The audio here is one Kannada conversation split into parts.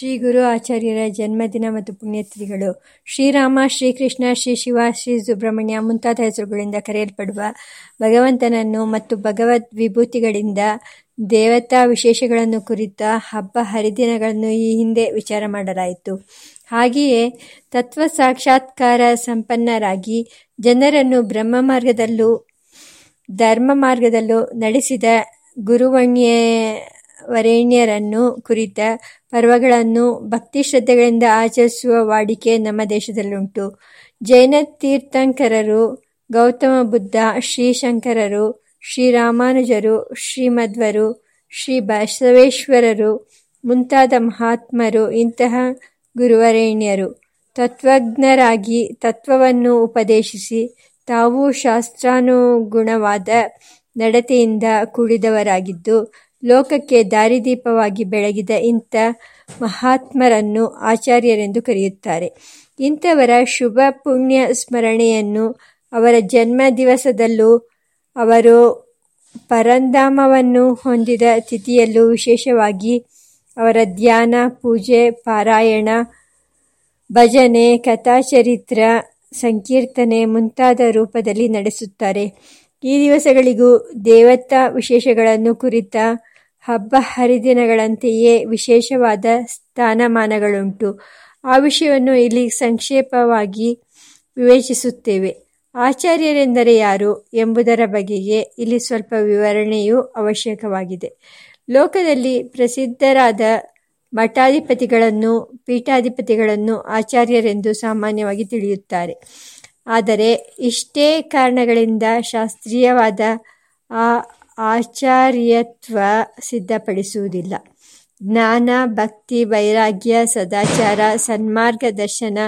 ಶ್ರೀ ಗುರು ಆಚಾರ್ಯರ ಜನ್ಮದಿನ ಮತ್ತು ಪುಣ್ಯತಿಥಿಗಳು. ಶ್ರೀರಾಮ, ಶ್ರೀಕೃಷ್ಣ, ಶ್ರೀ ಶಿವ, ಶ್ರೀ ಸುಬ್ರಹ್ಮಣ್ಯ ಮುಂತಾದ ಹೆಸರುಗಳಿಂದ ಕರೆಯಲ್ಪಡುವ ಭಗವಂತನನ್ನು ಮತ್ತು ಭಗವದ್ ವಿಭೂತಿಗಳಿಂದ ದೇವತಾ ವಿಶೇಷಗಳನ್ನು ಕುರಿತ ಹಬ್ಬ ಹರಿದಿನಗಳನ್ನು ಈ ಹಿಂದೆ ವಿಚಾರ ಮಾಡಲಾಯಿತು. ಹಾಗೆಯೇ ತತ್ವ ಸಾಕ್ಷಾತ್ಕಾರ ಸಂಪನ್ನರಾಗಿ ಜನರನ್ನು ಬ್ರಹ್ಮ ಮಾರ್ಗದಲ್ಲೂ, ಧರ್ಮ ಮಾರ್ಗದಲ್ಲೂ ನಡೆಸಿದ ಗುರುವಣ್ಯವರೇಣ್ಯರನ್ನು ಕುರಿತ ಪರ್ವಗಳನ್ನು ಭಕ್ತಿ ಶ್ರದ್ಧೆಗಳಿಂದ ಆಚರಿಸುವ ವಾಡಿಕೆ ನಮ್ಮ ದೇಶದಲ್ಲುಂಟು. ಜೈನ ತೀರ್ಥಂಕರರು, ಗೌತಮ ಬುದ್ಧ ಶ್ರೀಶಂಕರರು ಶ್ರೀರಾಮಾನುಜರು ಶ್ರೀಮಧ್ವರು ಶ್ರೀ ಬಸವೇಶ್ವರರು, ಮುಂತಾದ ಮಹಾತ್ಮರು, ಇಂತಹ ಗುರುವರೇಣ್ಯರು. ತತ್ವಜ್ಞರಾಗಿ ತತ್ವವನ್ನು ಉಪದೇಶಿಸಿ ತಾವು ಶಾಸ್ತ್ರಾನುಗುಣವಾದ ನಡತೆಯಿಂದ ಕೂಡಿದವರಾಗಿದ್ದು ಲೋಕಕ್ಕೆ ದಾರಿದೀಪವಾಗಿ ಬೆಳಗಿದ ಇಂಥ ಮಹಾತ್ಮರನ್ನು ಆಚಾರ್ಯರೆಂದು ಕರೆಯುತ್ತಾರೆ. ಇಂಥವರ ಶುಭ ಪುಣ್ಯ ಸ್ಮರಣೆಯನ್ನು ಅವರ ಜನ್ಮ ದಿವಸದಲ್ಲೂ ಅವರು ಪರಂಧಾಮವನ್ನು ಹೊಂದಿದ ತಿಥಿಯಲ್ಲೂ ವಿಶೇಷವಾಗಿ ಅವರ ಧ್ಯಾನ, ಪೂಜೆ, ಪಾರಾಯಣ, ಭಜನೆ, ಕಥಾಚರಿತ್ರ, ಸಂಕೀರ್ತನೆ ಮುಂತಾದ ರೂಪದಲ್ಲಿ ನಡೆಸುತ್ತಾರೆ. ಈ ದಿವಸಗಳಿಗೂ ದೇವತಾ ವಿಶೇಷಗಳನ್ನು ಕುರಿತ ಹಬ್ಬ ಹರಿದಿನಗಳಂತೆಯೇ ವಿಶೇಷವಾದ ಸ್ಥಾನಮಾನಗಳುಂಟು. ಆ ವಿಷಯವನ್ನು ಇಲ್ಲಿ ಸಂಕ್ಷೇಪವಾಗಿ ವಿವೇಚಿಸುತ್ತೇವೆ. ಆಚಾರ್ಯರೆಂದರೆ ಯಾರು ಎಂಬುದರ ಬಗೆಗೆ ಇಲ್ಲಿ ಸ್ವಲ್ಪ ವಿವರಣೆಯೂ ಅವಶ್ಯಕವಾಗಿದೆ. ಲೋಕದಲ್ಲಿ ಪ್ರಸಿದ್ಧರಾದ ಮಠಾಧಿಪತಿಗಳನ್ನು, ಪೀಠಾಧಿಪತಿಗಳನ್ನು ಆಚಾರ್ಯರೆಂದು ಸಾಮಾನ್ಯವಾಗಿ ತಿಳಿಯುತ್ತಾರೆ. ಆದರೆ ಇಷ್ಟೇ ಕಾರಣಗಳಿಂದ ಶಾಸ್ತ್ರೀಯವಾದ ಆ ಆಚಾರ್ಯತ್ವ ಸಿದ್ಧಪಡಿಸುವುದಿಲ್ಲ. ಜ್ಞಾನ, ಭಕ್ತಿ, ವೈರಾಗ್ಯ, ಸದಾಚಾರ ಸನ್ಮಾರ್ಗ ದರ್ಶನ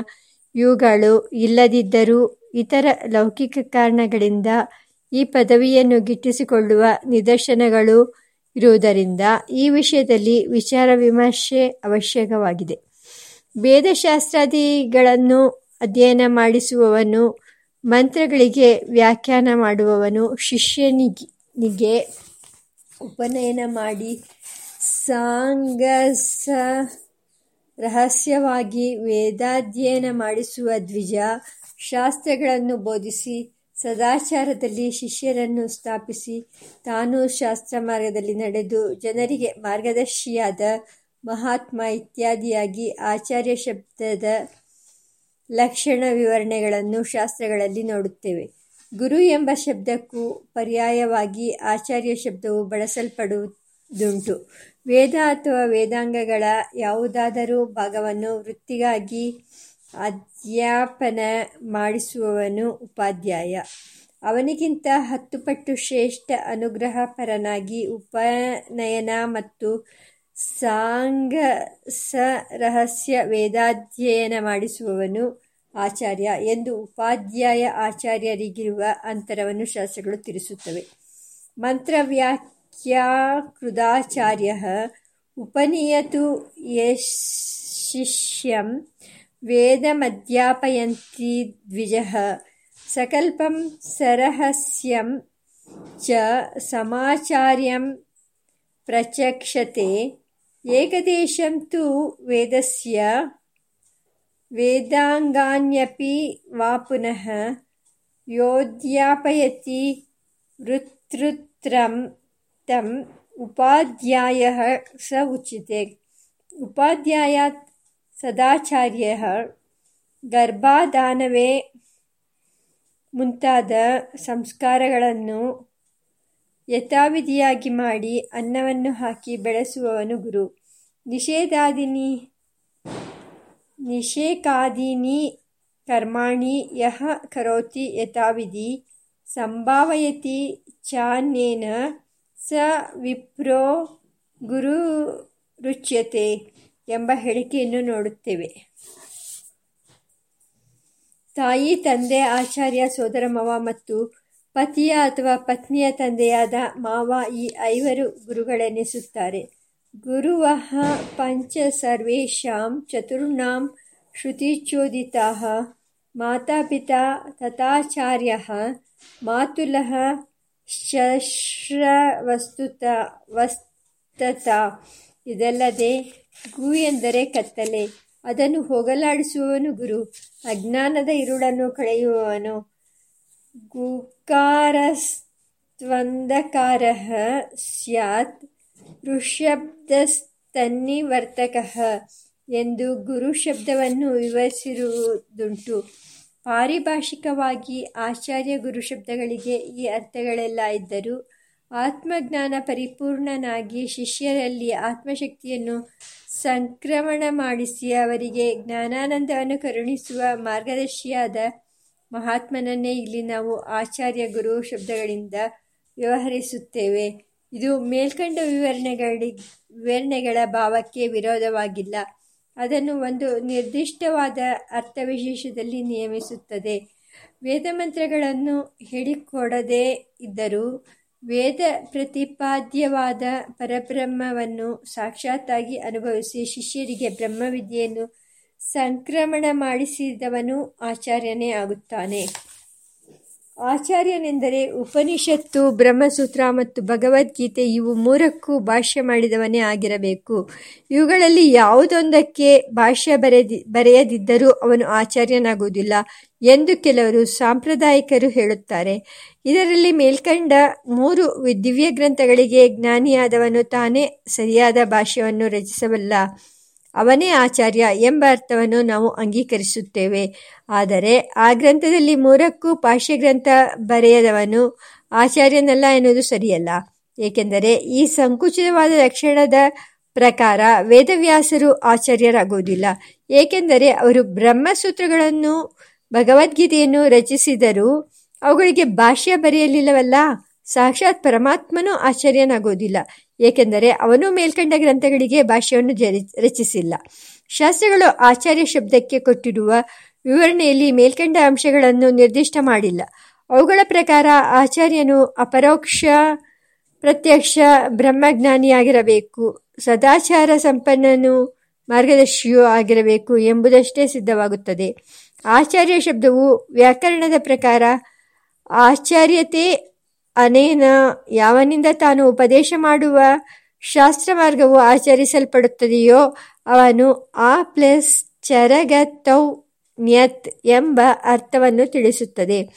ಇವುಗಳು ಇಲ್ಲದಿದ್ದರೂ ಇತರ ಲೌಕಿಕ ಕಾರಣಗಳಿಂದ ಈ ಪದವಿಯನ್ನು ಗಿಟ್ಟಿಸಿಕೊಳ್ಳುವ ನಿದರ್ಶನಗಳು ಇರುವುದರಿಂದ ಈ ವಿಷಯದಲ್ಲಿ ವಿಚಾರ ವಿಮರ್ಶೆ ಅವಶ್ಯಕವಾಗಿದೆ. ವೇದಶಾಸ್ತ್ರಾದಿಗಳನ್ನು ಅಧ್ಯಯನ ಮಾಡಿಸುವವನು, ಮಂತ್ರಗಳಿಗೆ ವ್ಯಾಖ್ಯಾನ ಮಾಡುವವನು, ಶಿಷ್ಯನಿಗೆ ಉಪನಯನ ಮಾಡಿ ಸಾಂಗಸ ರಹಸ್ಯವಾಗಿ ವೇದಾಧ್ಯಯನ ಮಾಡಿಸುವ ದ್ವಿಜ ಶಾಸ್ತ್ರಗಳನ್ನು ಬೋಧಿಸಿ ಸದಾಚಾರದಲ್ಲಿ ಶಿಷ್ಯರನ್ನು ಸ್ಥಾಪಿಸಿ ತಾನು ಶಾಸ್ತ್ರ ಮಾರ್ಗದಲ್ಲಿ ನಡೆದು ಜನರಿಗೆ ಮಾರ್ಗದರ್ಶಿಯಾದ ಮಹಾತ್ಮ ಇತ್ಯಾದಿಯಾಗಿ ಆಚಾರ್ಯ ಶಬ್ದದ ಲಕ್ಷಣ ವಿವರಣೆಗಳನ್ನು ಶಾಸ್ತ್ರಗಳಲ್ಲಿ ನೋಡುತ್ತೇವೆ. ಗುರು ಎಂಬ ಶಬ್ದಕ್ಕೂ ಪರ್ಯಾಯವಾಗಿ ಆಚಾರ್ಯ ಶಬ್ದವು ಬಳಸಲ್ಪಡುವುದುಂಟು. ವೇದ ಅಥವಾ ವೇದಾಂಗಗಳ ಯಾವುದಾದರೂ ಭಾಗವನ್ನು ವೃತ್ತಿಗಾಗಿ ಅಧ್ಯಾಪನ ಮಾಡಿಸುವವನು ಉಪಾಧ್ಯಾಯ. ಅವನಿಗಿಂತ ಹತ್ತು ಪಟ್ಟು ಶ್ರೇಷ್ಠ ಅನುಗ್ರಹಪರನಾಗಿ ಉಪನಯನ ಮತ್ತು ಸಾಂಗಸ ರಹಸ್ಯ ವೇದಾಧ್ಯಯನ ಮಾಡಿಸುವವನು ಆಚಾರ್ಯ ಎಂದು ಉಪಾಧ್ಯಾಯ ಆಚಾರ್ಯರಿಗಿರುವ ಅಂತರವನ್ನು ಶಾಸ್ತ್ರಗಳು ತಿಳಿಸುತ್ತವೆ. ಮಂತ್ರವ್ಯಾಖ್ಯಾಕೃದಾಚಾರ್ಯ ಉಪನಿಯತು ಯಶಿಷ್ಯಂ ವೇದಮಧ್ಯಾಪಯಂತಿ ದ್ವಿಜಃ ಸಕಲ್ಪಂ ಸರಹಸ್ಯಂ ಚ ಸಮಾಚಾರ್ಯಂ ಪ್ರಚಕ್ಷತೆ ಏಕದೇಶಂ ತು ವೇದಸ್ಯ ವೇದಾಂಗಾನ್ಯಪಿ ವಾ ಪುನಃ ಯೋಧ್ಯಾಪಯತಿ ವೃತೃತ್ರಂ ತಂ ಉಪಾಧ್ಯಾಯ ಸ ಉಚ್ಯತೆ ಉಪಾಧ್ಯಾಯ ಸದಾಚಾರ್ಯ ಗರ್ಭಾದಾನವೇ ಮುಂತಾದ ಸಂಸ್ಕಾರಗಳನ್ನು ಯಥಾವಿಧಿಯಾಗಿ ಮಾಡಿ ಅನ್ನವನ್ನು ಹಾಕಿ ಬೆಳೆಸುವವನು ಗುರು. ನಿಷೇಧಾದೀನಿ ನಿಷೇಕಾದೀನಿ ಕರ್ಮಾಣಿ ಯಃ ಕರೋತಿ ಯಥಾವಿಧಿ ಸಂಭಾವಯತಿ ಚಾನ್ಯೇನ ಸ ವಿಪ್ರೋ ಗುರು ರುಚ್ಯತೆ ಎಂಬ ಹೇಳಿಕೆಯನ್ನು ನೋಡುತ್ತೇವೆ. ತಾಯಿ, ತಂದೆ, ಆಚಾರ್ಯ, ಸೋದರ, ಮಾವ ಮತ್ತು ಪತಿಯ ಅಥವಾ ಪತ್ನಿಯ ತಂದೆಯಾದ ಮಾವ ಈ ಐವರು ಗುರುಗಳೆನಿಸುತ್ತಾರೆ. ಗುರುವಃ ಪಂಚ ಸರ್ವೇಶಾಂ ಚತುರ್ಣಾಂ ಶ್ರುತಿಚೋದಿತಾ ಮಾತಾಪಿತಾ ತಥಾಚಾರ್ಯ ಮಾತುಲಃ ಶಶ್ರವಸ್ತುತ ವಸ್ತತ ಇದಲ್ಲದೆ ಗು ಎಂದರೆ ಕತ್ತಲೆ. ಅದನ್ನು ಹೋಗಲಾಡಿಸುವವನು ಗುರು. ಅಜ್ಞಾನದ ಇರುಳನ್ನು ಕಳೆಯುವವನು. ಗುಕಾರಸ್ತ್ವಂದಕಾರ ಸ್ಯಾತ್. ಋಷಬ್ದಸ್ತನ್ನಿವರ್ತಕ ಎಂದು ಗುರು ಶಬ್ದವನ್ನು ವಿವರಿಸಿರುವುದುಂಟು. ಪಾರಿಭಾಷಿಕವಾಗಿ ಆಚಾರ್ಯ ಗುರು ಶಬ್ದಗಳಿಗೆ ಈ ಅರ್ಥಗಳೆಲ್ಲ ಇದ್ದರೂ, ಆತ್ಮಜ್ಞಾನ ಪರಿಪೂರ್ಣನಾಗಿ ಶಿಷ್ಯರಲ್ಲಿ ಆತ್ಮಶಕ್ತಿಯನ್ನು ಸಂಕ್ರಮಣ ಮಾಡಿಸಿ ಅವರಿಗೆ ಜ್ಞಾನಾನಂದವನ್ನು ಕರುಣಿಸುವ ಮಾರ್ಗದರ್ಶಿಯಾದ ಮಹಾತ್ಮನನ್ನೇ ಇಲ್ಲಿ ನಾವು ಆಚಾರ್ಯ ಗುರು ಶಬ್ದಗಳಿಂದ ವ್ಯವಹರಿಸುತ್ತೇವೆ. ಇದು ಮೇಲ್ಕಂಡ ವಿವರಣೆಗಳಿ ವಿವರಣೆಗಳ ಭಾವಕ್ಕೆ ವಿರೋಧವಾಗಿಲ್ಲ. ಅದನ್ನು ಒಂದು ನಿರ್ದಿಷ್ಟವಾದ ಅರ್ಥವಿಶೇಷದಲ್ಲಿ ನಿಯಮಿಸುತ್ತದೆ. ವೇದಮಂತ್ರಗಳನ್ನು ಹೇಳಿಕೊಡದೇ ಇದ್ದರೂ ವೇದ ಪ್ರತಿಪಾದ್ಯವಾದ ಪರಬ್ರಹ್ಮವನ್ನು ಸಾಕ್ಷಾತ್ತಾಗಿ ಅನುಭವಿಸಿ ಶಿಷ್ಯರಿಗೆ ಬ್ರಹ್ಮವಿದ್ಯೆಯನ್ನು ಸಂಕ್ರಮಣ ಮಾಡಿಸಿದವನು ಆಚಾರ್ಯನೇ ಆಗುತ್ತಾನೆ. ಆಚಾರ್ಯನೆಂದರೆ ಉಪನಿಷತ್ತು, ಬ್ರಹ್ಮಸೂತ್ರ ಮತ್ತು ಭಗವದ್ಗೀತೆ ಇವು ಮೂರಕ್ಕೂ ಭಾಷ್ಯ ಮಾಡಿದವನೇ ಆಗಿರಬೇಕು. ಇವುಗಳಲ್ಲಿ ಯಾವುದೊಂದಕ್ಕೆ ಭಾಷ್ಯ ಬರೆದಿ, ಬರೆಯದಿದ್ದರೂ ಅವನು ಆಚಾರ್ಯನಾಗುವುದಿಲ್ಲ ಎಂದು ಕೆಲವರು ಸಾಂಪ್ರದಾಯಿಕರು ಹೇಳುತ್ತಾರೆ. ಇದರಲ್ಲಿ ಮೇಲ್ಕಂಡ ಮೂರು ದಿವ್ಯ ಗ್ರಂಥಗಳಿಗೆ ಜ್ಞಾನಿಯಾದವನು ತಾನೇ ಸರಿಯಾದ ಭಾಷ್ಯವನ್ನು ರಚಿಸಬಲ್ಲ. ಅವನೇ ಆಚಾರ್ಯ ಎಂಬ ಅರ್ಥವನ್ನು ನಾವು ಅಂಗೀಕರಿಸುತ್ತೇವೆ. ಆದರೆ ಆ ಗ್ರಂಥದಲ್ಲಿ ಮೂರಕ್ಕೂ ಪಾಶ್ಯಗ್ರಂಥ ಬರೆಯದವನು ಆಚಾರ್ಯನಲ್ಲ ಎನ್ನುವುದು ಸರಿಯಲ್ಲ. ಏಕೆಂದರೆ ಈ ಸಂಕುಚಿತವಾದ ಲಕ್ಷಣದ ಪ್ರಕಾರ ವೇದವ್ಯಾಸರು ಆಚಾರ್ಯರಾಗುವುದಿಲ್ಲ. ಏಕೆಂದರೆ ಅವರು ಬ್ರಹ್ಮಸೂತ್ರಗಳನ್ನು, ಭಗವದ್ಗೀತೆಯನ್ನು ರಚಿಸಿದರೂ ಅವುಗಳಿಗೆ ಭಾಷ್ಯ ಬರೆಯಲಿಲ್ಲವಲ್ಲ. ಸಾಕ್ಷಾತ್ ಪರಮಾತ್ಮನೂ ಆಚಾರ್ಯನಾಗುವುದಿಲ್ಲ. ಏಕೆಂದರೆ ಅವನು ಮೇಲ್ಕಂಡ ಗ್ರಂಥಗಳಿಗೆ ಭಾಷೆಯನ್ನು ರಚಿಸಿಲ್ಲ. ಶಾಸ್ತ್ರಗಳು ಆಚಾರ್ಯ ಶಬ್ದಕ್ಕೆ ಕೊಟ್ಟಿರುವ ವಿವರಣೆಯಲ್ಲಿ ಮೇಲ್ಕಂಡ ಅಂಶಗಳನ್ನು ನಿರ್ದಿಷ್ಟ ಮಾಡಿಲ್ಲ. ಅವುಗಳ ಪ್ರಕಾರ ಆಚಾರ್ಯನು ಅಪರೋಕ್ಷ, ಪ್ರತ್ಯಕ್ಷ, ಬ್ರಹ್ಮಜ್ಞಾನಿಯಾಗಿರಬೇಕು. ಸದಾಚಾರ ಸಂಪನ್ನನು ಮಾರ್ಗದರ್ಶಿಯೂ ಆಗಿರಬೇಕು ಎಂಬುದಷ್ಟೇ ಸಿದ್ಧವಾಗುತ್ತದೆ. ಆಚಾರ್ಯ ಶಬ್ದವು ವ್ಯಾಕರಣದ ಪ್ರಕಾರ ಆಚಾರ್ಯತೆ ಅನೇನ ಯಾವನಿಂದ ತಾನು ಉಪದೇಶ ಮಾಡುವ ಶಾಸ್ತ್ರ ಮಾರ್ಗವು ಆಚರಿಸಲ್ಪಡುತ್ತದೆಯೋ ಅವನು ಆ ಪ್ಲಸ್ ಚರಗತೌ ನ್ಯತ್ ಎಂಬ ಅರ್ಥವನ್ನು ತಿಳಿಸುತ್ತದೆ.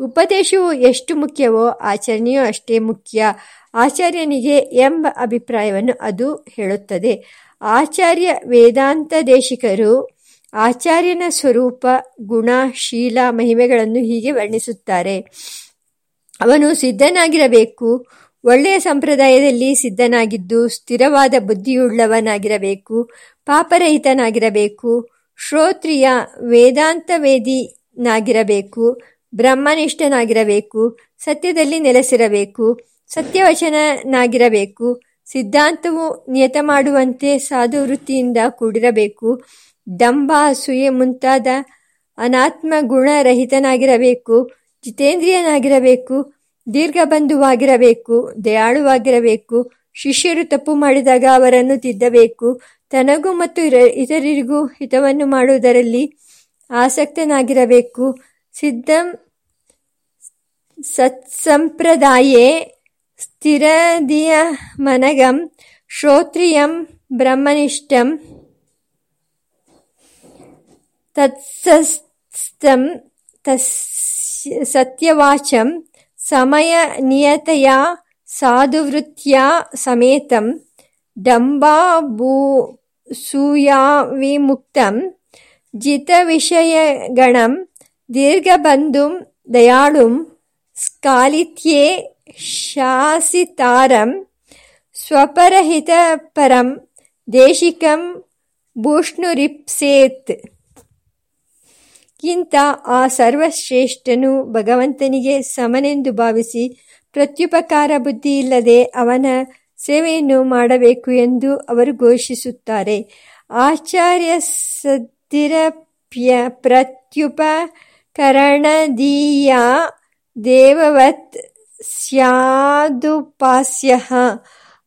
ಉಪದೇಶವು ಎಷ್ಟು ಮುಖ್ಯವೋ ಆಚರಣೆಯೂ ಅಷ್ಟೇ ಮುಖ್ಯ. ಆಚಾರ್ಯನಿಗೆ ಎಂಬ ಅಭಿಪ್ರಾಯವನ್ನು ಅದು ಹೇಳುತ್ತದೆ. ಆಚಾರ್ಯ ವೇದಾಂತ ದೇಶಿಕರು ಆಚಾರ್ಯನ ಸ್ವರೂಪ, ಗುಣ, ಶೀಲ, ಮಹಿಮೆಗಳನ್ನು ಹೀಗೆ ವರ್ಣಿಸುತ್ತಾರೆ. ಅವನು ಸಿದ್ಧನಾಗಿರಬೇಕು. ಒಳ್ಳೆಯ ಸಂಪ್ರದಾಯದಲ್ಲಿ ಸಿದ್ಧನಾಗಿದ್ದು ಸ್ಥಿರವಾದ ಬುದ್ಧಿಯುಳ್ಳವನಾಗಿರಬೇಕು. ಪಾಪರಹಿತನಾಗಿರಬೇಕು. ಶ್ರೋತ್ರಿಯ ವೇದಾಂತವೇದಿನಾಗಿರಬೇಕು. ಬ್ರಹ್ಮನಿಷ್ಠನಾಗಿರಬೇಕು. ಸತ್ಯದಲ್ಲಿ ನೆಲೆಸಿರಬೇಕು. ಸತ್ಯವಚನನಾಗಿರಬೇಕು. ಸಿದ್ಧಾಂತವು ನಿಯತ ಮಾಡುವಂತೆ ಸಾಧು ವೃತ್ತಿಯಿಂದ ಕೂಡಿರಬೇಕು. ದಂಬ ಅಸೂಯೆ ಮುಂತಾದ ಅನಾತ್ಮ ಗುಣರಹಿತನಾಗಿರಬೇಕು ಜಿತೇಂದ್ರಿಯನಾಗಿರಬೇಕು, ದೀರ್ಘಬಂಧುವಾಗಿರಬೇಕು, ದಯಾಳುವಾಗಿರಬೇಕು, ಶಿಷ್ಯರು ತಪ್ಪು ಮಾಡಿದಾಗ ಅವರನ್ನು ತಿದ್ದಬೇಕು, ತನಗೂ ಮತ್ತು ಇತರರಿಗೂ ಹಿತವನ್ನು ಮಾಡುವುದರಲ್ಲಿ ಆಸಕ್ತನಾಗಿರಬೇಕು. ಸಿದ್ಧಂ ಸತ್ಸಂಪ್ರದಾಯೇ ಸ್ಥಿರದಿಯ ಮನಗಂ ಶ್ರೋತ್ರಿಯಂ ಬ್ರಹ್ಮನಿಷ್ಠಂ ತತ್ಸಸ್ತಂ ತಸ್ ಸಮಯ ನಿಯತೆಯ ಸಾಧುವೃತ್ಯ ಸಮೇತಂ ಡಂಬಾಭೂಸೂಯಾವಿಮುಕ್ತಂ ಜಿತವಿಷಯಗಣಂ ದೀರ್ಘಬಂಧು ದಯಾಳುಂ ಸ್ಕಾಲಿತ್ಯೇ ಶಾಸಿತಾರಂ ಸ್ವಪರಹಿತಪರಂ ದೇಶಿಕಂ ಭೂಷ್ಣುರಿಪ್ಸೇತ್. ಗಿಂತ ಆ ಸರ್ವಶ್ರೇಷ್ಠನು ಭಗವಂತನಿಗೆ ಸಮನೆಂದು ಭಾವಿಸಿ ಪ್ರತ್ಯುಪಕಾರ ಬುದ್ಧಿ ಇಲ್ಲದೆ ಅವನ ಸೇವೆಯನ್ನು ಮಾಡಬೇಕು ಎಂದು ಅವರು ಘೋಷಿಸುತ್ತಾರೆ. ಆಚಾರ್ಯ ಸದ್ದಿರಪ್ಯ ಪ್ರತ್ಯುಪಕರಣದೀಯ ದೇವವತ್ ಸ್ಯಾದುಪಾಸ್ಯ.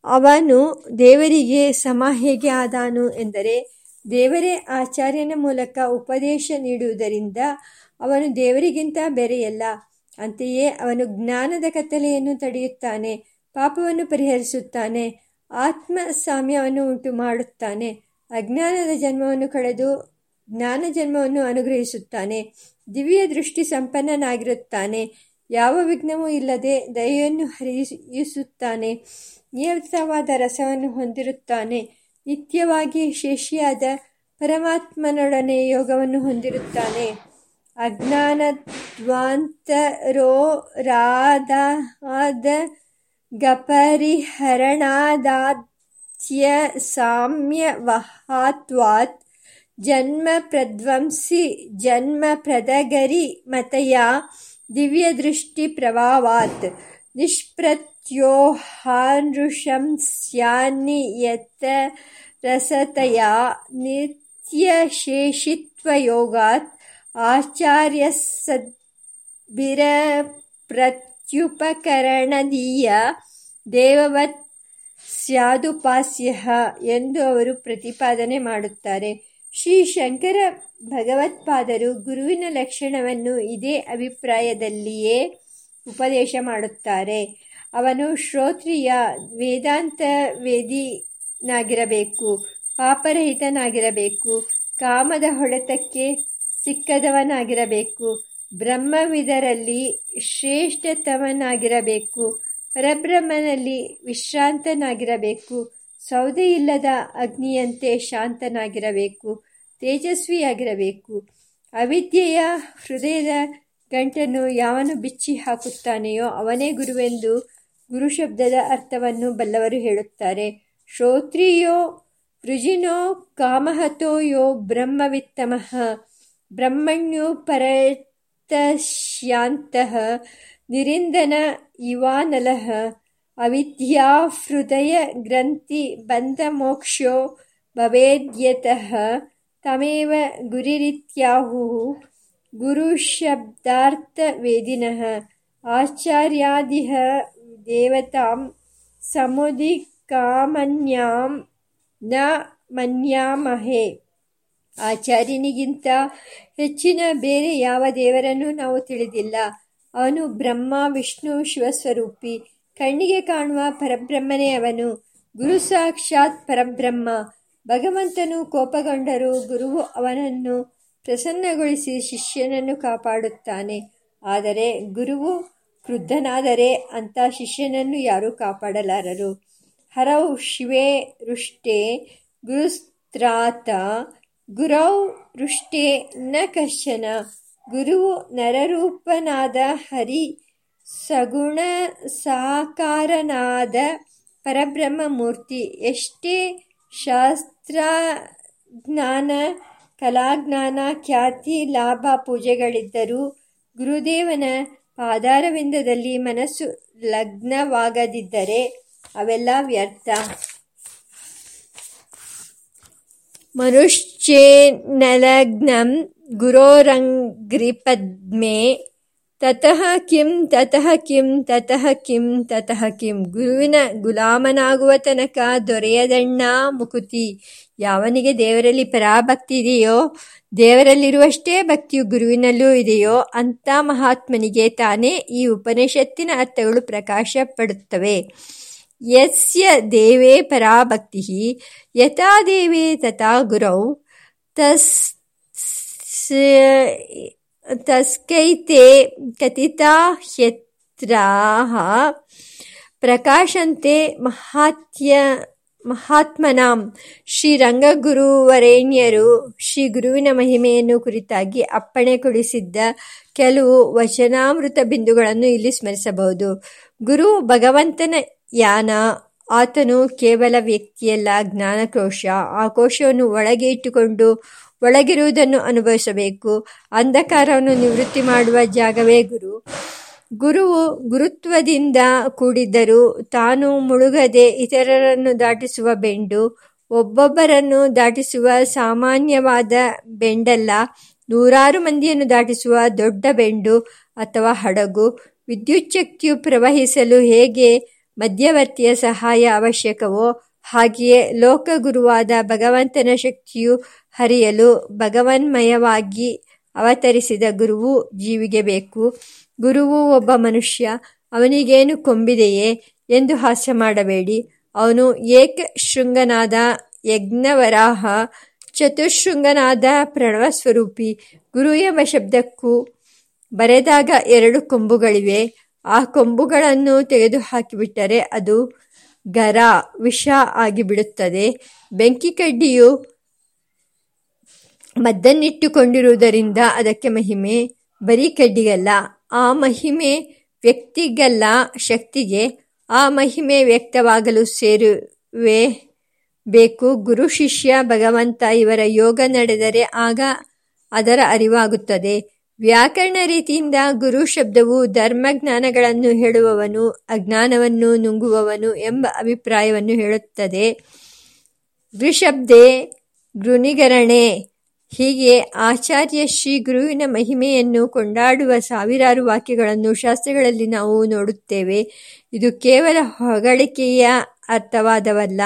ಅವನು ದೇವರಿಗೆ ಸಮ ಹೇಗೆ ಆದಾನು ಎಂದರೆ ದೇವರೇ, ಆಚಾರ್ಯನ ಮೂಲಕ ಉಪದೇಶ ನೀಡುವುದರಿಂದ ಅವನು ದೇವರಿಗಿಂತ ಬೆರೆಯಲ್ಲ. ಅಂತೆಯೇ ಅವನು ಜ್ಞಾನದ ಕತ್ತಲೆಯನ್ನು ತಡೆಯುತ್ತಾನೆ, ಪಾಪವನ್ನು ಪರಿಹರಿಸುತ್ತಾನೆ ಆತ್ಮ ಸಾಮ್ಯವನ್ನು ಉಂಟು ಮಾಡುತ್ತಾನೆ ಅಜ್ಞಾನದ ಜನ್ಮವನ್ನು ಕಳೆದು ಜ್ಞಾನ ಜನ್ಮವನ್ನು ಅನುಗ್ರಹಿಸುತ್ತಾನೆ, ದಿವ್ಯ ದೃಷ್ಟಿ ಸಂಪನ್ನನಾಗಿರುತ್ತಾನೆ, ಯಾವ ವಿಘ್ನವೂ ಇಲ್ಲದೆ ದಯೆಯನ್ನು ಹರಿಯಿಸುತ್ತಾನೆ ನಿಯಮಿತವಾದ ರಸವನ್ನು ಹೊಂದಿರುತ್ತಾನೆ ನಿತ್ಯವಾಗಿ ಶೇಷಿಯಾದ ಪರಮಾತ್ಮನೊಡನೆ ಯೋಗವನ್ನು ಹೊಂದಿರುತ್ತಾನೆ. ಅಜ್ಞಾನದ್ವಾಂತರೋ ರಾಧಾದ ಸಾಮ್ಯ ವಹಾತ್ವಾತ್ ಜನ್ಮ ಪ್ರಧ್ವಂಸಿ ಜನ್ಮ ಪ್ರದಗರಿ ಮತಯ ದಿವ್ಯದೃಷ್ಟಿ ಪ್ರಭಾವಾತ್ ರಸತಯ ನಿತ್ಯಶೇಷಿತ್ವಯೋಗಾತ್ ಆಚಾರ್ಯಸದ್ಭಿರಪ್ರತ್ಯುಪಕರಣದೀಯ ದೇವವತ್ ಸ್ಯಾದುಪಾಸ್ಯ ಎಂದು ಅವರು ಪ್ರತಿಪಾದನೆ ಮಾಡುತ್ತಾರೆ. ಶ್ರೀ ಶಂಕರ ಭಗವತ್ಪಾದರು ಗುರುವಿನ ಲಕ್ಷಣವನ್ನು ಇದೇ ಅಭಿಪ್ರಾಯದಲ್ಲಿಯೇ ಉಪದೇಶ ಮಾಡುತ್ತಾರೆ. ಅವನು ಶ್ರೋತ್ರಿಯ ವೇದಾಂತ ವೇದಿನಾಗಿರಬೇಕು ಪಾಪರಹಿತನಾಗಿರಬೇಕು, ಕಾಮದ ಹೊಡೆತಕ್ಕೆ ಸಿಕ್ಕದವನಾಗಿರಬೇಕು, ಬ್ರಹ್ಮವಿದರಲ್ಲಿ ಶ್ರೇಷ್ಠತವನಾಗಿರಬೇಕು ಪರಬ್ರಹ್ಮನಲ್ಲಿ ವಿಶ್ರಾಂತನಾಗಿರಬೇಕು, ಸೌದೆಯಿಲ್ಲದ ಅಗ್ನಿಯಂತೆ ಶಾಂತನಾಗಿರಬೇಕು, ತೇಜಸ್ವಿಯಾಗಿರಬೇಕು. ಅವಿದ್ಯೆಯ ಹೃದಯದ ಗಂಟನ್ನು ಯಾವನು ಬಿಚ್ಚಿ ಹಾಕುತ್ತಾನೆಯೋ ಅವನೇ ಗುರುವೆಂದು ಗುರುಶಬ್ದದ ಅರ್ಥವನ್ನು ಬಲ್ಲವರು ಹೇಳುತ್ತಾರೆ. ಶ್ರೋತ್ರಿಯೋ ಋಜಿನೋ ಕಾಮಹತೋ ಯೋ ಬ್ರಹ್ಮವಿತ್ತಮಃ. ಬ್ರಹ್ಮಣ್ಯೋ ಪರತಶ್ಯಾಂತಃ. ನಿರಿಂದನ ಇವಾನಲಃ ಅವಿದ್ಯಾಹೃದಯ ಗ್ರಂಥಿ ಬಂಧಮೋಕ್ಷೋ ಭವೇದ್ಯತಃ. ತಮೇವ ಗುರಿರಿತ್ಯಾಹುಃ ಗುರುಶಬ್ದಾರ್ಥವೇದಿನಃ. ಆಚಾರ್ಯಾದಿಹ ದೇವತಾಂ ಸಮುದಿಕಾಮನ್ಯಾಂ ನ ಮನ್ಯಾಮಹೆ ಆಚಾರ್ಯನಿಗಿಂತ ಹೆಚ್ಚಿನ ಬೇರೆ ಯಾವ ದೇವರನ್ನು ನಾವು ತಿಳಿದಿಲ್ಲ. ಅವನು ಬ್ರಹ್ಮ, ವಿಷ್ಣು, ಶಿವಸ್ವರೂಪಿ. ಕಣ್ಣಿಗೆ ಕಾಣುವ ಪರಬ್ರಹ್ಮನೇ ಅವನು. ಗುರು ಸಾಕ್ಷಾತ್ ಪರಬ್ರಹ್ಮ. ಭಗವಂತನು ಕೋಪಗೊಂಡರೂ ಗುರುವು ಅವನನ್ನು ಪ್ರಸನ್ನಗೊಳಿಸಿ ಶಿಷ್ಯನನ್ನು ಕಾಪಾಡುತ್ತಾನೆ. ಆದರೆ ಗುರುವು ಕ್ರುದ್ಧನಾದರೆ ಅಂಥ ಶಿಷ್ಯನನ್ನು ಯಾರೂ ಕಾಪಾಡಲಾರರು. ಹರೌ ಶಿವೇ ರುಷ್ಟೇ ಗುರುಸ್ತ್ರಾತ, ಗುರೌ ರುಷ್ಟೇ ನ ಕಶ್ಚನ. ಗುರು ನರರೂಪನಾದ ಹರಿ, ಸಗುಣ ಸಾಕಾರನಾದ ಪರಬ್ರಹ್ಮ ಮೂರ್ತಿ ಎಷ್ಟೇ ಶಾಸ್ತ್ರಜ್ಞಾನ, ಕಲಾಜ್ಞಾನ, ಖ್ಯಾತಿ, ಲಾಭ, ಪೂಜೆಗಳಿದ್ದರೂ ಗುರುದೇವನ ಪಾದಾರವಿಂದದಲ್ಲಿ ಮನಸ್ಸು ಲಗ್ನವಾಗದಿದ್ದರೆ ಅವೆಲ್ಲ ವ್ಯರ್ಥ. ಮನುಷ್ಯೇನಲಗ್ನಂ ಗುರೋರಂಗ್ರಿಪದ್ಮೆ ತತಃ ಕಿಂ ತತಃ ಕಿಂ ತತಃ ಕಿಂ ತತಃ ಕಿಂ. ಗುರುವಿನ ಗುಲಾಮನಾಗುವ ತನಕ ದೊರೆಯದಣ್ಣ ಮುಕುತಿ. ಯಾವನಿಗೆ ದೇವರಲ್ಲಿ ಪರಾಭಕ್ತಿ ಇದೆಯೋ, ದೇವರಲ್ಲಿರುವಷ್ಟೇ ಭಕ್ತಿಯು ಗುರುವಿನಲ್ಲೂ ಇದೆಯೋ ಅಂತ ಮಹಾತ್ಮನಿಗೆ ತಾನೇ ಈ ಉಪನಿಷತ್ತಿನ ಅರ್ಥಗಳು ಪ್ರಕಾಶ ಪಡುತ್ತವೆ ಯಸ್ಯ ದೇವೇ ಪರಾಭಕ್ತಿ ಯಥಾ ದೇವೇ ತಥಾ ಗುರೌ. ತಸ್ ತಸ್ಕೈತೆ ಕಥಿತಾ ಹ್ಯತ್ರಾಹ ಪ್ರಕಾಶಂತೆ ಮಹಾತ್ಯ ಮಹಾತ್ಮನಾಂ ಶ್ರೀರಂಗಗುರುವರೇಣ್ಯರು ಶ್ರೀ ಗುರುವಿನ ಮಹಿಮೆಯನ್ನು ಕುರಿತಾಗಿ ಅಪ್ಪಣೆ ಕೊಡಿಸಿದ್ದ ಕೆಲವು ವಚನಾಮೃತ ಬಿಂದುಗಳನ್ನು ಇಲ್ಲಿ ಸ್ಮರಿಸಬಹುದು. ಗುರು ಭಗವಂತನ ಯಾನ, ಆತನು ಕೇವಲ ವ್ಯಕ್ತಿಯಲ್ಲ, ಜ್ಞಾನಕೋಶ, ಆ ಕೋಶವನ್ನು ಒಳಗೆ ಇಟ್ಟುಕೊಂಡು ಒಳಗಿರುವುದನ್ನು ಅನುಭವಿಸಬೇಕು. ಅಂಧಕಾರವನ್ನು ನಿವೃತ್ತಿ ಮಾಡುವ ಜಾಗವೇ ಗುರು. ಗುರುವು ಗುರುತ್ವದಿಂದ ಕೂಡಿದ್ದರೂ ತಾನು ಮುಳುಗದೆ ಇತರರನ್ನು ದಾಟಿಸುವ ಬೆಂಡು, ಒಬ್ಬೊಬ್ಬರನ್ನು ದಾಟಿಸುವ ಸಾಮಾನ್ಯವಾದ ಬೆಂಡಲ್ಲ, ನೂರಾರು ಮಂದಿಯನ್ನು ದಾಟಿಸುವ ದೊಡ್ಡ ಬೆಂಡು ಅಥವಾ ಹಡಗು. ವಿದ್ಯುಚ್ಛಕ್ತಿಯು ಪ್ರವಹಿಸಲು ಹೇಗೆ ಮಧ್ಯವರ್ತಿಯ ಸಹಾಯ ಅವಶ್ಯಕವೋ ಹಾಗೆಯೇ ಲೋಕಗುರುವಾದ ಭಗವಂತನ ಶಕ್ತಿಯು ಹರಿಯಲು ಭಗವನ್ಮಯವಾಗಿ ಅವತರಿಸಿದ ಗುರುವು ಜೀವಿಗೆ ಬೇಕು. ಗುರುವು ಒಬ್ಬ ಮನುಷ್ಯ, ಅವನಿಗೇನು ಕೊಂಬಿದೆಯೇ ಎಂದು ಹಾಸ್ಯ ಮಾಡಬೇಡಿ. ಅವನು ಏಕ ಶೃಂಗನಾದ ಯಜ್ಞವರಾಹ, ಚತುಶೃಂಗನಾದ ಪ್ರಣವಸ್ವರೂಪಿ. ಗುರು ಎಂಬ ಶಬ್ದಕ್ಕೂ ಬರೆದಾಗ ಎರಡು ಕೊಂಬುಗಳಿವೆ. ಆ ಕೊಂಬುಗಳನ್ನು ತೆಗೆದುಹಾಕಿಬಿಟ್ಟರೆ ಅದು ಗರ, ವಿಷ ಆಗಿಬಿಡುತ್ತದೆ ಬೆಂಕಿ ಕಡ್ಡಿಯು ಮದ್ದನ್ನಿಟ್ಟುಕೊಂಡಿರುವುದರಿಂದ ಅದಕ್ಕೆ ಮಹಿಮೆ. ಬರೀ ಕಡ್ಡಿಗಲ್ಲ ಆ ಮಹಿಮೆ ವ್ಯಕ್ತಿಗಲ್ಲ ಶಕ್ತಿಗೆ, ಆ ಮಹಿಮೆ ವ್ಯಕ್ತವಾಗಲು ಸೇರುವೆ ಬೇಕು. ಗುರು, ಶಿಷ್ಯ, ಭಗವಂತ ಇವರ ಯೋಗ ನಡೆದರೆ ಆಗ ಅದರ ಅರಿವಾಗುತ್ತದೆ. ವ್ಯಾಕರಣ ರೀತಿಯಿಂದ ಗುರು ಶಬ್ದವು ಧರ್ಮಜ್ಞಾನಗಳನ್ನು ಹೇಳುವವನು, ಅಜ್ಞಾನವನ್ನು ನುಂಗುವವನು ಎಂಬ ಅಭಿಪ್ರಾಯವನ್ನು ಹೇಳುತ್ತದೆ. ದ್ವಿಶಬ್ದೆ ಗೃನಿಗರಣೆ ಹೀಗೆ ಆಚಾರ್ಯ ಶ್ರೀ ಗುರುವಿನ ಮಹಿಮೆಯನ್ನು ಕೊಂಡಾಡುವ ಸಾವಿರಾರು ವಾಕ್ಯಗಳನ್ನು ಶಾಸ್ತ್ರಗಳಲ್ಲಿ ನಾವು ನೋಡುತ್ತೇವೆ. ಇದು ಕೇವಲ ಹೊಗಳಿಕೆಯ ಅರ್ಥವಾದವಲ್ಲ.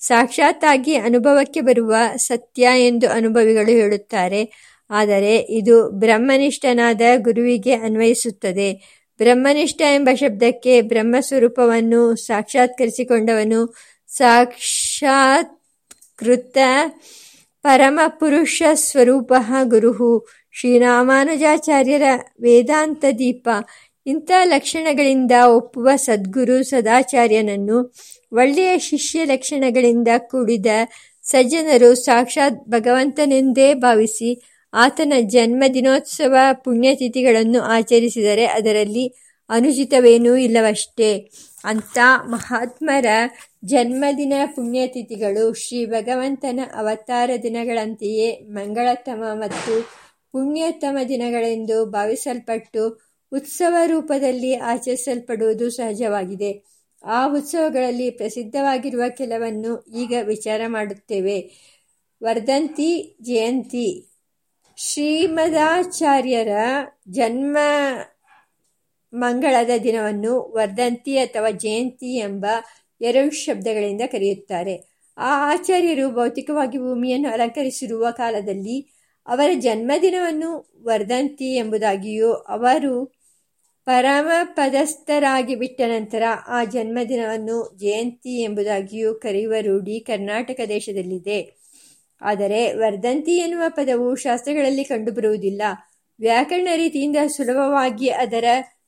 ಸಾಕ್ಷಾತ್ತಾಗಿ ಅನುಭವಕ್ಕೆ ಬರುವ ಸತ್ಯ ಎಂದು ಅನುಭವಿಗಳು ಹೇಳುತ್ತಾರೆ. ಆದರೆ ಇದು ಬ್ರಹ್ಮನಿಷ್ಠನಾದ ಗುರುವಿಗೆ ಅನ್ವಯಿಸುತ್ತದೆ. ಬ್ರಹ್ಮನಿಷ್ಠ ಎಂಬ ಶಬ್ದಕ್ಕೆ ಬ್ರಹ್ಮಸ್ವರೂಪವನ್ನು ಸಾಕ್ಷಾತ್ಕರಿಸಿಕೊಂಡವನು ಸಾಕ್ಷಾತ್ಕೃತ ಪರಮಪುರುಷ ಸ್ವರೂಪ ಗುರುಹು. ಶ್ರೀರಾಮಾನುಜಾಚಾರ್ಯರ ವೇದಾಂತ ದೀಪ. ಇಂಥ ಲಕ್ಷಣಗಳಿಂದ ಒಪ್ಪುವ ಸದ್ಗುರು ಸದಾಚಾರ್ಯನನ್ನು ಒಳ್ಳೆಯ ಶಿಷ್ಯ ಲಕ್ಷಣಗಳಿಂದ ಕೂಡಿದ ಸಜ್ಜನರು ಸಾಕ್ಷಾತ್ ಭಗವಂತನೆಂದೇ ಭಾವಿಸಿ ಆತನ ಜನ್ಮದಿನೋತ್ಸವ ಪುಣ್ಯತಿಥಿಗಳನ್ನು ಆಚರಿಸಿದರೆ ಅದರಲ್ಲಿ ಅನುಚಿತವೇನೂ ಇಲ್ಲವಷ್ಟೇ. ಅಂಥ ಮಹಾತ್ಮರ ಜನ್ಮದಿನ ಪುಣ್ಯತಿಥಿಗಳು ಶ್ರೀ ಭಗವಂತನ ಅವತಾರ ದಿನಗಳಂತೆಯೇ ಮಂಗಳತಮ ಮತ್ತು ಪುಣ್ಯತಮ ದಿನಗಳೆಂದು ಭಾವಿಸಲ್ಪಟ್ಟು ಉತ್ಸವ ರೂಪದಲ್ಲಿ ಆಚರಿಸಲ್ಪಡುವುದು ಸಹಜವಾಗಿದೆ. ಆ ಉತ್ಸವಗಳಲ್ಲಿ ಪ್ರಸಿದ್ಧವಾಗಿರುವ ಕೆಲವನ್ನು ಈಗ ವಿಚಾರ ಮಾಡುತ್ತೇವೆ. ವರ್ಧಂತಿ ಜಯಂತಿ. ಶ್ರೀಮದಾಚಾರ್ಯರ ಜನ್ಮ ಮಂಗಳದ ದಿನವನ್ನು ವರ್ಧಂತಿ ಅಥವಾ ಜಯಂತಿ ಎಂಬ ಎರಡು ಶಬ್ದಗಳಿಂದ ಕರೆಯುತ್ತಾರೆ. ಆ ಆಚಾರ್ಯರು ಭೌತಿಕವಾಗಿ ಭೂಮಿಯನ್ನು ಅಲಂಕರಿಸಿರುವ ಕಾಲದಲ್ಲಿ ಅವರ ಜನ್ಮದಿನವನ್ನು ವರ್ಧಂತಿ ಎಂಬುದಾಗಿಯೂ ಅವರು ಪರಮ ಪದಸ್ಥರಾಗಿ ಬಿಟ್ಟ ನಂತರ ಆ ಜನ್ಮದಿನವನ್ನು ಜಯಂತಿ ಎಂಬುದಾಗಿಯೂ ಕರೆಯುವ ರೂಢಿ ಕರ್ನಾಟಕ ದೇಶದಲ್ಲಿದೆ. ಆದರೆ ವರ್ಧಂತಿ ಎನ್ನುವ ಪದವು ಶಾಸ್ತ್ರಗಳಲ್ಲಿ ಕಂಡುಬರುವುದಿಲ್ಲ. ವ್ಯಾಕರಣ ರೀತಿಯಿಂದ ಸುಲಭವಾಗಿ ಅದರ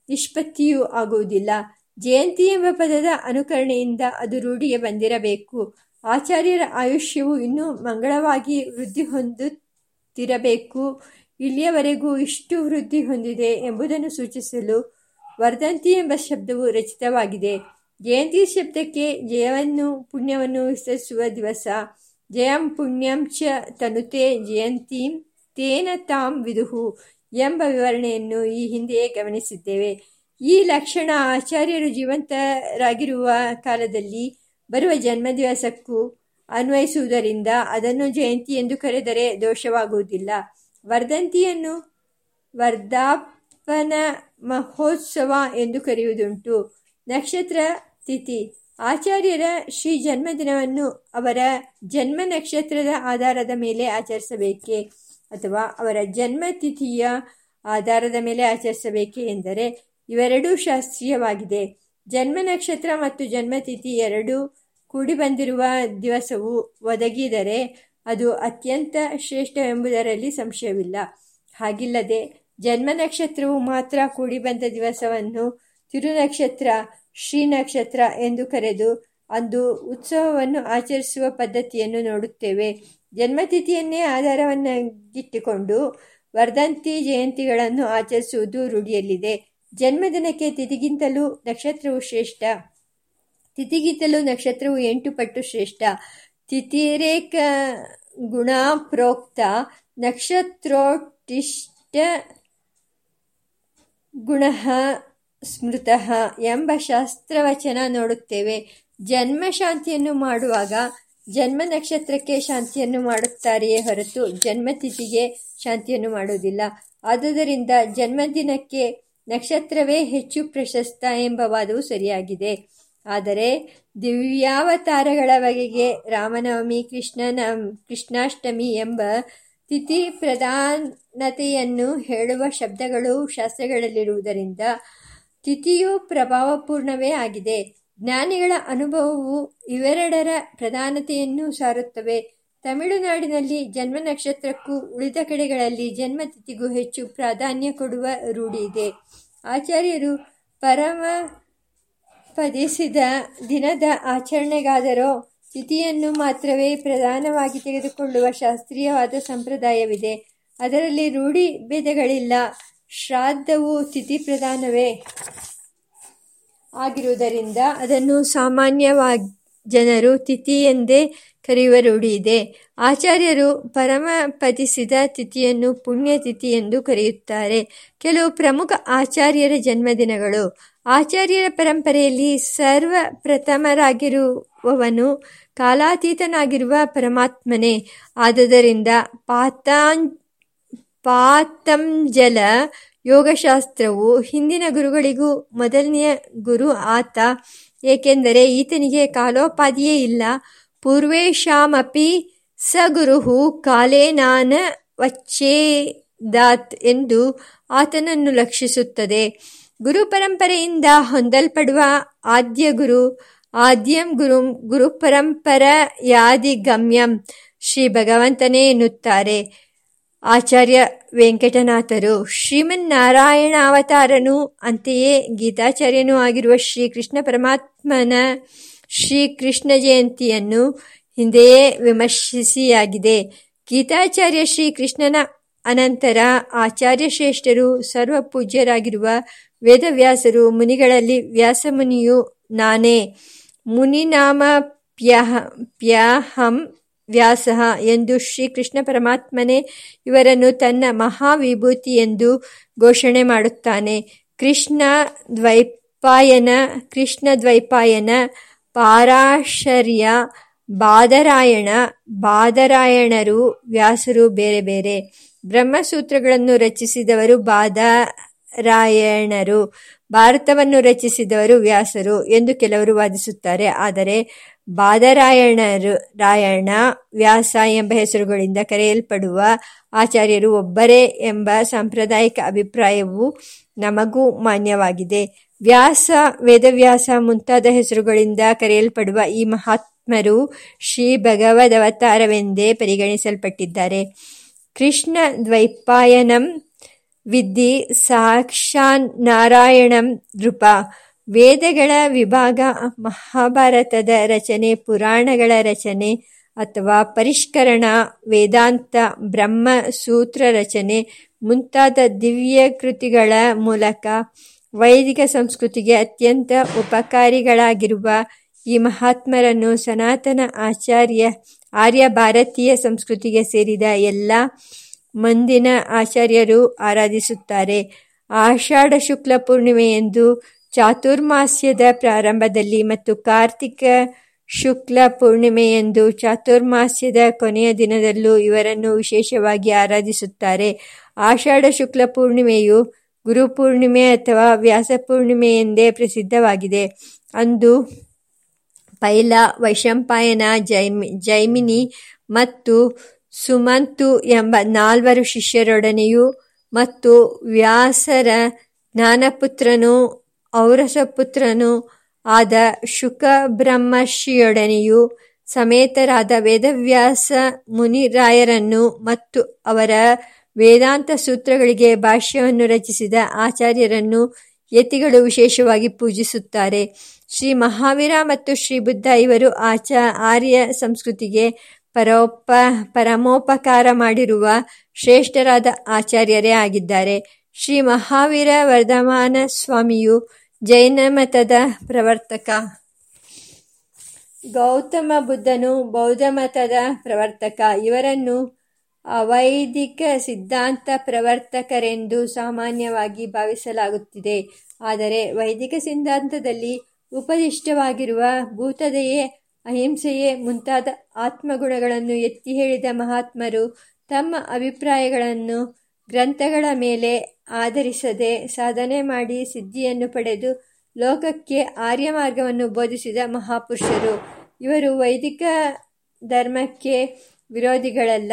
ನಿಷ್ಪತ್ತಿಯೂ ಆಗುವುದಿಲ್ಲ. ಜಯಂತಿ ಎಂಬ ಪದದ ಅನುಕರಣೆಯಿಂದ ಅದು ರೂಢಿಗೆ ಬಂದಿರಬೇಕು. ಆಚಾರ್ಯರ ಆಯುಷ್ಯವು ಇನ್ನೂ ಮಂಗಳವಾಗಿ ವೃದ್ಧಿ ಹೊಂದುತ್ತಿರಬೇಕು. ಇಲ್ಲಿಯವರೆಗೂ ಇಷ್ಟು ವೃದ್ಧಿ ಹೊಂದಿದೆ ಎಂಬುದನ್ನು ಸೂಚಿಸಲು ವರ್ಧಂತಿ ಎಂಬ ಶಬ್ದವು ರಚಿತವಾಗಿದೆ. ಜಯಂತಿ ಶಬ್ದಕ್ಕೆ ಜಯವನ್ನು, ಪುಣ್ಯವನ್ನು ವಿಸ್ತರಿಸುವ ದಿವಸ ಜಯಂ ಪುಣ್ಯಂ ಚ ತನುತೆ ಜಯಂತೀಂ ತೇನ ತಾಂ ವಿದುಹು ಎಂಬ ವಿವರಣೆಯನ್ನು ಈ ಹಿಂದೆಯೇ ಗಮನಿಸಿದ್ದೇವೆ. ಈ ಲಕ್ಷಣ ಆಚಾರ್ಯರು ಜೀವಂತರಾಗಿರುವ ಕಾಲದಲ್ಲಿ ಬರುವ ಜನ್ಮದಿವಸಕ್ಕೂ ಅನ್ವಯಿಸುವುದರಿಂದ ಅದನ್ನು ಜಯಂತಿ ಎಂದು ಕರೆದರೆ ದೋಷವಾಗುವುದಿಲ್ಲ. ವರ್ಧಂತಿಯನ್ನು ವರ್ಧಾಪನ ಮಹೋತ್ಸವ ಎಂದು ಕರೆಯುವುದುಂಟು. ನಕ್ಷತ್ರ ತಿಥಿ. ಆಚಾರ್ಯರ ಶ್ರೀ ಜನ್ಮದಿನವನ್ನು ಅವರ ಜನ್ಮ ನಕ್ಷತ್ರದ ಆಧಾರದ ಮೇಲೆ ಆಚರಿಸಬೇಕೆ ಅಥವಾ ಅವರ ಜನ್ಮ ತಿಥಿಯ ಆಧಾರದ ಮೇಲೆ ಆಚರಿಸಬೇಕೆ ಎಂದರೆ ಇವೆರಡೂ ಶಾಸ್ತ್ರೀಯವಾಗಿದೆ. ಜನ್ಮ ನಕ್ಷತ್ರ ಮತ್ತು ಜನ್ಮತಿಥಿ ಎರಡೂ ಕೂಡಿ ಬಂದಿರುವ ದಿವಸವು ಒದಗಿದರೆ ಅದು ಅತ್ಯಂತ ಶ್ರೇಷ್ಠವೆಂಬುದರಲ್ಲಿ ಸಂಶಯವಿಲ್ಲ. ಹಾಗಿಲ್ಲದೆ ಜನ್ಮ ನಕ್ಷತ್ರವು ಮಾತ್ರ ಕೂಡಿ ಬಂದ ದಿವಸವನ್ನು ತಿರುನಕ್ಷತ್ರ ಶ್ರೀ ನಕ್ಷತ್ರ ಎಂದು ಕರೆದು ಅಂದು ಉತ್ಸವವನ್ನು ಆಚರಿಸುವ ಪದ್ಧತಿಯನ್ನು ನೋಡುತ್ತೇವೆ. ಜನ್ಮತಿಥಿಯನ್ನೇ ಆಧಾರವನ್ನಾಗಿಟ್ಟುಕೊಂಡು ವರ್ಧಂತಿ ಜಯಂತಿಗಳನ್ನು ಆಚರಿಸುವುದು ರೂಢಿಯಲ್ಲಿದೆ. ಜನ್ಮದಿನಕ್ಕೆ ತಿಥಿಗಿಂತಲೂ ನಕ್ಷತ್ರವು ಶ್ರೇಷ್ಠ. ತಿಥಿಗಿಂತಲೂ ನಕ್ಷತ್ರವು ಎಂಟು ಪಟ್ಟು ಶ್ರೇಷ್ಠ. ತಿಥಿರೇಕ ಗುಣ ಪ್ರೋಕ್ತ ನಕ್ಷತ್ರೋಟಿಷ್ಟ ಗುಣ ಸ್ಮೃತ ಎಂಬ ಶಾಸ್ತ್ರವಚನ ನೋಡುತ್ತೇವೆ. ಜನ್ಮ ಶಾಂತಿಯನ್ನು ಮಾಡುವಾಗ ಜನ್ಮ ನಕ್ಷತ್ರಕ್ಕೆ ಶಾಂತಿಯನ್ನು ಮಾಡುತ್ತಾರೆಯೇ ಹೊರತು ಜನ್ಮ ತಿಥಿಗೆ ಶಾಂತಿಯನ್ನು ಮಾಡುವುದಿಲ್ಲ. ಆದುದರಿಂದ ಜನ್ಮದಿನಕ್ಕೆ ನಕ್ಷತ್ರವೇ ಹೆಚ್ಚು ಪ್ರಶಸ್ತ ಎಂಬ ವಾದವು ಸರಿಯಾಗಿದೆ. ಆದರೆ ದಿವ್ಯಾವತಾರಗಳ ಬಗೆಗೆ ರಾಮನವಮಿ ಕೃಷ್ಣನ ಕೃಷ್ಣಾಷ್ಟಮಿ ಎಂಬ ತಿಥಿ ಪ್ರಧಾನತೆಯನ್ನು ಹೇಳುವ ಶಬ್ದಗಳು ಶಾಸ್ತ್ರಗಳಲ್ಲಿರುವುದರಿಂದ ತಿಥಿಯು ಪ್ರಭಾವಪೂರ್ಣವೇ ಆಗಿದೆ. ಜ್ಞಾನಿಗಳ ಅನುಭವವು ಇವೆರಡರ ಪ್ರಧಾನತೆಯನ್ನು ಸಾರುತ್ತವೆ. ತಮಿಳುನಾಡಿನಲ್ಲಿ ಜನ್ಮ ನಕ್ಷತ್ರಕ್ಕೂ ಉಳಿದ ಕಡೆಗಳಲ್ಲಿ ಜನ್ಮ ತಿಥಿಗೂ ಹೆಚ್ಚು ಪ್ರಾಧಾನ್ಯ ಕೊಡುವ ರೂಢಿಯಿದೆ ಆಚಾರ್ಯರು ಪರಮ ಪದಿಸಿದ ದಿನದ ಆಚರಣೆಗಾದರೂ ತಿಥಿಯನ್ನು ಮಾತ್ರವೇ ಪ್ರಧಾನವಾಗಿ ತೆಗೆದುಕೊಳ್ಳುವ ಶಾಸ್ತ್ರೀಯವಾದ ಸಂಪ್ರದಾಯವಿದೆ. ಅದರಲ್ಲಿ ರೂಢಿ ಭೇದಗಳಿಲ್ಲ. ಶ್ರಾದ್ದವು ತಿಥಿ ಪ್ರಧಾನವೇ ಆಗಿರುವುದರಿಂದ ಅದನ್ನು ಸಾಮಾನ್ಯವಾಗಿ ಜನರು ತಿಥಿ ಎಂದೇ ಕರೆಯುವ ರೂಢಿಯಿದೆ ಆಚಾರ್ಯರು ಪರಮಪತಿಸಿದ ತಿಥಿಯನ್ನು ಪುಣ್ಯತಿಥಿ ಎಂದು ಕರೆಯುತ್ತಾರೆ. ಕೆಲವು ಪ್ರಮುಖ ಆಚಾರ್ಯರ ಜನ್ಮದಿನಗಳು. ಆಚಾರ್ಯರ ಪರಂಪರೆಯಲ್ಲಿ ಸರ್ವ ಪ್ರಥಮರಾಗಿರುವವನು ಕಾಲಾತೀತನಾಗಿರುವ ಪರಮಾತ್ಮನೇ. ಆದುದರಿಂದ ಪಾತಾಂ ಪಾತಂಜಲ ಯೋಗಶಾಸ್ತ್ರವು ಹಿಂದಿನ ಗುರುಗಳಿಗೂ ಮೊದಲನೆಯ ಗುರು ಆತ. ಏಕೆಂದರೆ ಈತನಿಗೆ ಕಾಲೋಪಾದಿಯೇ ಇಲ್ಲ. ಪೂರ್ವೇಶಾಮಪಿ ಸ ಗುರು ಕಾಲೇನಾನ ವಚ್ಚೇದಾತ್ ಎಂದು ಆತನನ್ನು ಲಕ್ಷಿಸುತ್ತದೆ. ಗುರು ಪರಂಪರೆಯಿಂದ ಹೊಂದಲ್ಪಡುವ ಆದ್ಯ ಗುರು, ಆದ್ಯಂ ಗುರು ಪರಂಪರ ಯಾದಿ ಗಮ್ಯಂ ಶ್ರೀ ಭಗವಂತನೇ ಎನ್ನುತ್ತಾರೆ. ಆಚಾರ್ಯ ವೆಂಕಟನಾಥರು ಶ್ರೀಮನ್ನಾರಾಯಣಾವತಾರನೂ ಅಂತೆಯೇ ಗೀತಾಚಾರ್ಯನೂ ಆಗಿರುವ ಶ್ರೀಕೃಷ್ಣ ಪರಮಾತ್ಮನ ಶ್ರೀಕೃಷ್ಣ ಜಯಂತಿಯನ್ನು ಹಿಂದೆಯೇ ವಿಮರ್ಶಿಸಿಯಾಗಿದೆ. ಗೀತಾಚಾರ್ಯ ಶ್ರೀಕೃಷ್ಣನ ಅನಂತರ ಆಚಾರ್ಯ ಶ್ರೇಷ್ಠರು, ಸರ್ವ ಪೂಜ್ಯರಾಗಿರುವ ವೇದವ್ಯಾಸರು, ಮುನಿಗಳಲ್ಲಿ ವ್ಯಾಸಮುನಿಯು ನಾನೇ. ಮುನಿನಾಮಪ್ಯಹಂ ವ್ಯಾಸ ಎಂದು ಶ್ರೀಕೃಷ್ಣ ಪರಮಾತ್ಮನೇ ಇವರನ್ನು ತನ್ನ ಮಹಾವಿಭೂತಿ ಎಂದು ಘೋಷಣೆ ಮಾಡುತ್ತಾನೆ. ಕೃಷ್ಣ ದ್ವೈಪಾಯನ ಕೃಷ್ಣ ದ್ವೈಪಾಯನ, ಪಾರಾಶರ್ಯ, ಬಾದರಾಯಣ, ಬಾದರಾಯಣರು, ವ್ಯಾಸರು ಬೇರೆ ಬೇರೆ. ಬ್ರಹ್ಮಸೂತ್ರಗಳನ್ನು ರಚಿಸಿದವರು ಬಾದರಾಯಣರು, ಭಾರತವನ್ನು ರಚಿಸಿದವರು ವ್ಯಾಸರು ಎಂದು ಕೆಲವರು ವಾದಿಸುತ್ತಾರೆ. ಆದರೆ ಬಾದರಾಯಣರು, ರಾಯಣ, ವ್ಯಾಸ ಎಂಬ ಹೆಸರುಗಳಿಂದ ಕರೆಯಲ್ಪಡುವ ಆಚಾರ್ಯರು ಒಬ್ಬರೇ ಎಂಬ ಸಾಂಪ್ರದಾಯಿಕ ಅಭಿಪ್ರಾಯವು ನಮಗೂ ಮಾನ್ಯವಾಗಿದೆ. ವ್ಯಾಸ, ವೇದವ್ಯಾಸ ಮುಂತಾದ ಹೆಸರುಗಳಿಂದ ಕರೆಯಲ್ಪಡುವ ಈ ಮಹಾತ್ಮರು ಶ್ರೀ ಭಗವದವತಾರವೆಂದೇ ಪರಿಗಣಿಸಲ್ಪಟ್ಟಿದ್ದಾರೆ. ಕೃಷ್ಣ ದ್ವೈಪಾಯನಂ ವಿದ್ಧಿ ಸಾಕ್ಷಾನ್ನಾರಾಯಣಂ ನೃಪ. ವೇದಗಳ ವಿಭಾಗ ಮಹಾಭಾರತದ ರಚನೆ, ಪುರಾಣಗಳ ರಚನೆ ಅಥವಾ ಪರಿಷ್ಕರಣ, ವೇದಾಂತ, ಬ್ರಹ್ಮ ಸೂತ್ರ ರಚನೆ ಮುಂತಾದ ದಿವ್ಯ ಕೃತಿಗಳ ಮೂಲಕ ವೈದಿಕ ಸಂಸ್ಕೃತಿಗೆ ಅತ್ಯಂತ ಉಪಕಾರಿಗಳಾಗಿರುವ ಈ ಮಹಾತ್ಮರನ್ನು ಸನಾತನ ಆಚಾರ್ಯ ಆರ್ಯ ಭಾರತೀಯ ಸಂಸ್ಕೃತಿಗೆ ಸೇರಿದ ಎಲ್ಲ ಮಂದಿನ ಆಚಾರ್ಯರು ಆರಾಧಿಸುತ್ತಾರೆ. ಆಷಾಢ ಶುಕ್ಲ ಪೂರ್ಣಿಮೆಯಂದು ಚಾತುರ್ಮಾಸ್ಯದ ಪ್ರಾರಂಭದಲ್ಲಿ ಮತ್ತು ಕಾರ್ತಿಕ ಶುಕ್ಲ ಪೂರ್ಣಿಮೆಯಂದು ಚಾತುರ್ಮಾಸ್ಯದ ಕೊನೆಯ ದಿನದಲ್ಲೂ ಇವರನ್ನು ವಿಶೇಷವಾಗಿ ಆರಾಧಿಸುತ್ತಾರೆ. ಆಷಾಢ ಶುಕ್ಲ ಪೂರ್ಣಿಮೆಯು ಗುರುಪೂರ್ಣಿಮೆ ಅಥವಾ ವ್ಯಾಸಪೂರ್ಣಿಮೆ ಎಂದೇ ಪ್ರಸಿದ್ಧವಾಗಿದೆ. ಅಂದು ಪೈಲ, ವೈಶಂಪಾಯನ, ಜೈಮಿ, ಜೈಮಿನಿ ಮತ್ತು ಸುಮಂತು ಎಂಬ ನಾಲ್ವರು ಶಿಷ್ಯರೊಡನೆಯೂ ಮತ್ತು ವ್ಯಾಸರ ಜ್ಞಾನಪುತ್ರನೂ ಔರಸಪುತ್ರನೂ ಆದ ಶುಕಬ್ರಹ್ಮರ್ಷಿಯೊಡನೆಯೂ ಸಮೇತರಾದ ವೇದವ್ಯಾಸ ಮುನಿರಾಯರನ್ನು ಮತ್ತು ಅವರ ವೇದಾಂತ ಸೂತ್ರಗಳಿಗೆ ಭಾಷ್ಯವನ್ನು ರಚಿಸಿದ ಆಚಾರ್ಯರನ್ನು ಯತಿಗಳು ವಿಶೇಷವಾಗಿ ಪೂಜಿಸುತ್ತಾರೆ. ಶ್ರೀ ಮಹಾವೀರ ಮತ್ತು ಶ್ರೀ ಬುದ್ಧ ಇವರು ಆಚಾ ಆರ್ಯ ಸಂಸ್ಕೃತಿಗೆ ಪರೋಪ ಪರಮೋಪಕಾರ ಮಾಡಿರುವ ಶ್ರೇಷ್ಠರಾದ ಆಚಾರ್ಯರೇ ಆಗಿದ್ದಾರೆ. ಶ್ರೀ ಮಹಾವೀರ ವರ್ಧಮಾನ ಸ್ವಾಮಿಯು ಜೈನ ಮತದ ಪ್ರವರ್ತಕ. ಗೌತಮ ಬುದ್ಧನು ಬೌದ್ಧ ಮತದ ಪ್ರವರ್ತಕ. ಇವರನ್ನು ಅವೈದಿಕ ಸಿದ್ಧಾಂತ ಪ್ರವರ್ತಕರೆಂದು ಸಾಮಾನ್ಯವಾಗಿ ಭಾವಿಸಲಾಗುತ್ತಿದೆ. ಆದರೆ ವೈದಿಕ ಸಿದ್ಧಾಂತದಲ್ಲಿ ಉಪದಿಷ್ಟವಾಗಿರುವ ಭೂತದೆಯೇ, ಅಹಿಂಸೆಯೇ ಮುಂತಾದ ಆತ್ಮಗುಣಗಳನ್ನು ಎತ್ತಿ ಹೇಳಿದ ಮಹಾತ್ಮರು ತಮ್ಮ ಅಭಿಪ್ರಾಯಗಳನ್ನು ಗ್ರಂಥಗಳ ಮೇಲೆ ಆಧರಿಸದೆ ಸಾಧನೆ ಮಾಡಿ ಸಿದ್ಧಿಯನ್ನು ಪಡೆದು ಲೋಕಕ್ಕೆ ಆರ್ಯ ಮಾರ್ಗವನ್ನು ಬೋಧಿಸಿದ ಮಹಾಪುರುಷರು. ಇವರು ವೈದಿಕ ಧರ್ಮಕ್ಕೆ ವಿರೋಧಿಗಳಲ್ಲ,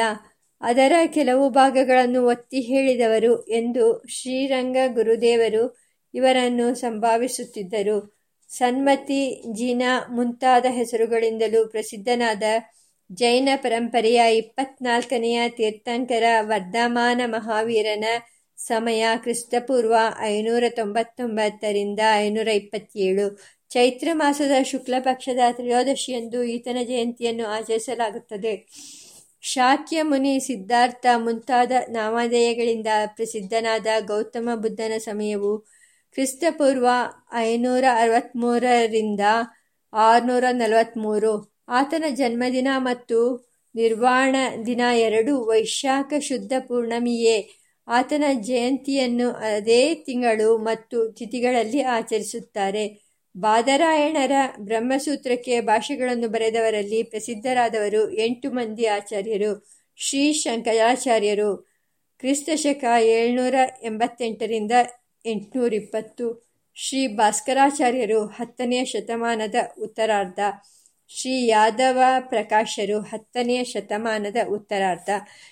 ಅದರ ಕೆಲವು ಭಾಗಗಳನ್ನು ಒತ್ತಿ ಹೇಳಿದವರು ಎಂದು ಶ್ರೀರಂಗ ಗುರುದೇವರು ಇವರನ್ನು ಸಂಭಾವಿಸುತ್ತಿದ್ದರು. ಸನ್ಮತಿ ಜಿನ ಮುಂತಾದ ಹೆಸರುಗಳಿಂದಲೂ ಪ್ರಸಿದ್ಧನಾದ ಜೈನ ಪರಂಪರೆಯ ಇಪ್ಪತ್ನಾಲ್ಕನೆಯ ತೀರ್ಥಂಕರ ವರ್ಧಮಾನ ಮಹಾವೀರನ ಸಮಯ ಕ್ರಿಸ್ತಪೂರ್ವ ಐನೂರ ತೊಂಬತ್ತೊಂಬತ್ತರಿಂದ ಐನೂರ ಇಪ್ಪತ್ತೇಳು ಚೈತ್ರ ಮಾಸದ ಶುಕ್ಲ ಪಕ್ಷದ ತ್ರಯೋದಶಿಯಂದು ಈತನ ಜಯಂತಿಯನ್ನು ಆಚರಿಸಲಾಗುತ್ತದೆ. ಶಾಕ್ಯ ಮುನಿ ಸಿದ್ಧಾರ್ಥ ಮುಂತಾದ ನಾಮಧೇಯಗಳಿಂದ ಪ್ರಸಿದ್ಧನಾದ ಗೌತಮ ಬುದ್ಧನ ಸಮಯವು ಕ್ರಿಸ್ತಪೂರ್ವ ಐನೂರ ಅರವತ್ತ್ಮೂರರಿಂದ ಆರುನೂರ ನಲವತ್ತ್ಮೂರು ಆತನ ಜನ್ಮದಿನ ಮತ್ತು ನಿರ್ವಾಣ ದಿನ ಎರಡು ವೈಶಾಖ ಶುದ್ಧ ಪೂರ್ಣಮಿಯೇ. ಆತನ ಜಯಂತಿಯನ್ನು ಅದೇ ತಿಂಗಳು ಮತ್ತು ತಿಥಿಗಳಲ್ಲಿ ಆಚರಿಸುತ್ತಾರೆ. ಬಾದರಾಯಣರ ಬ್ರಹ್ಮಸೂತ್ರಕ್ಕೆ ಭಾಷೆಗಳನ್ನು ಬರೆದವರಲ್ಲಿ ಪ್ರಸಿದ್ಧರಾದವರು ಎಂಟು ಮಂದಿ ಆಚಾರ್ಯರು, ಶ್ರೀ ಶಂಕರಾಚಾರ್ಯರು. ಕ್ರಿಸ್ತಶಕ ಏಳ್ನೂರ ಎಂಬತ್ತೆಂಟರಿಂದ ಎಂಟುನೂರಿಪ್ಪತ್ತು ಶ್ರೀ ಭಾಸ್ಕರಾಚಾರ್ಯರು ಹತ್ತನೆಯ ಶತಮಾನದ ಉತ್ತರಾರ್ಧ. ಶ್ರೀ ಯಾದವ ಪ್ರಕಾಶರು ಹತ್ತನೆಯ ಶತಮಾನದ ಉತ್ತರಾರ್ಧ.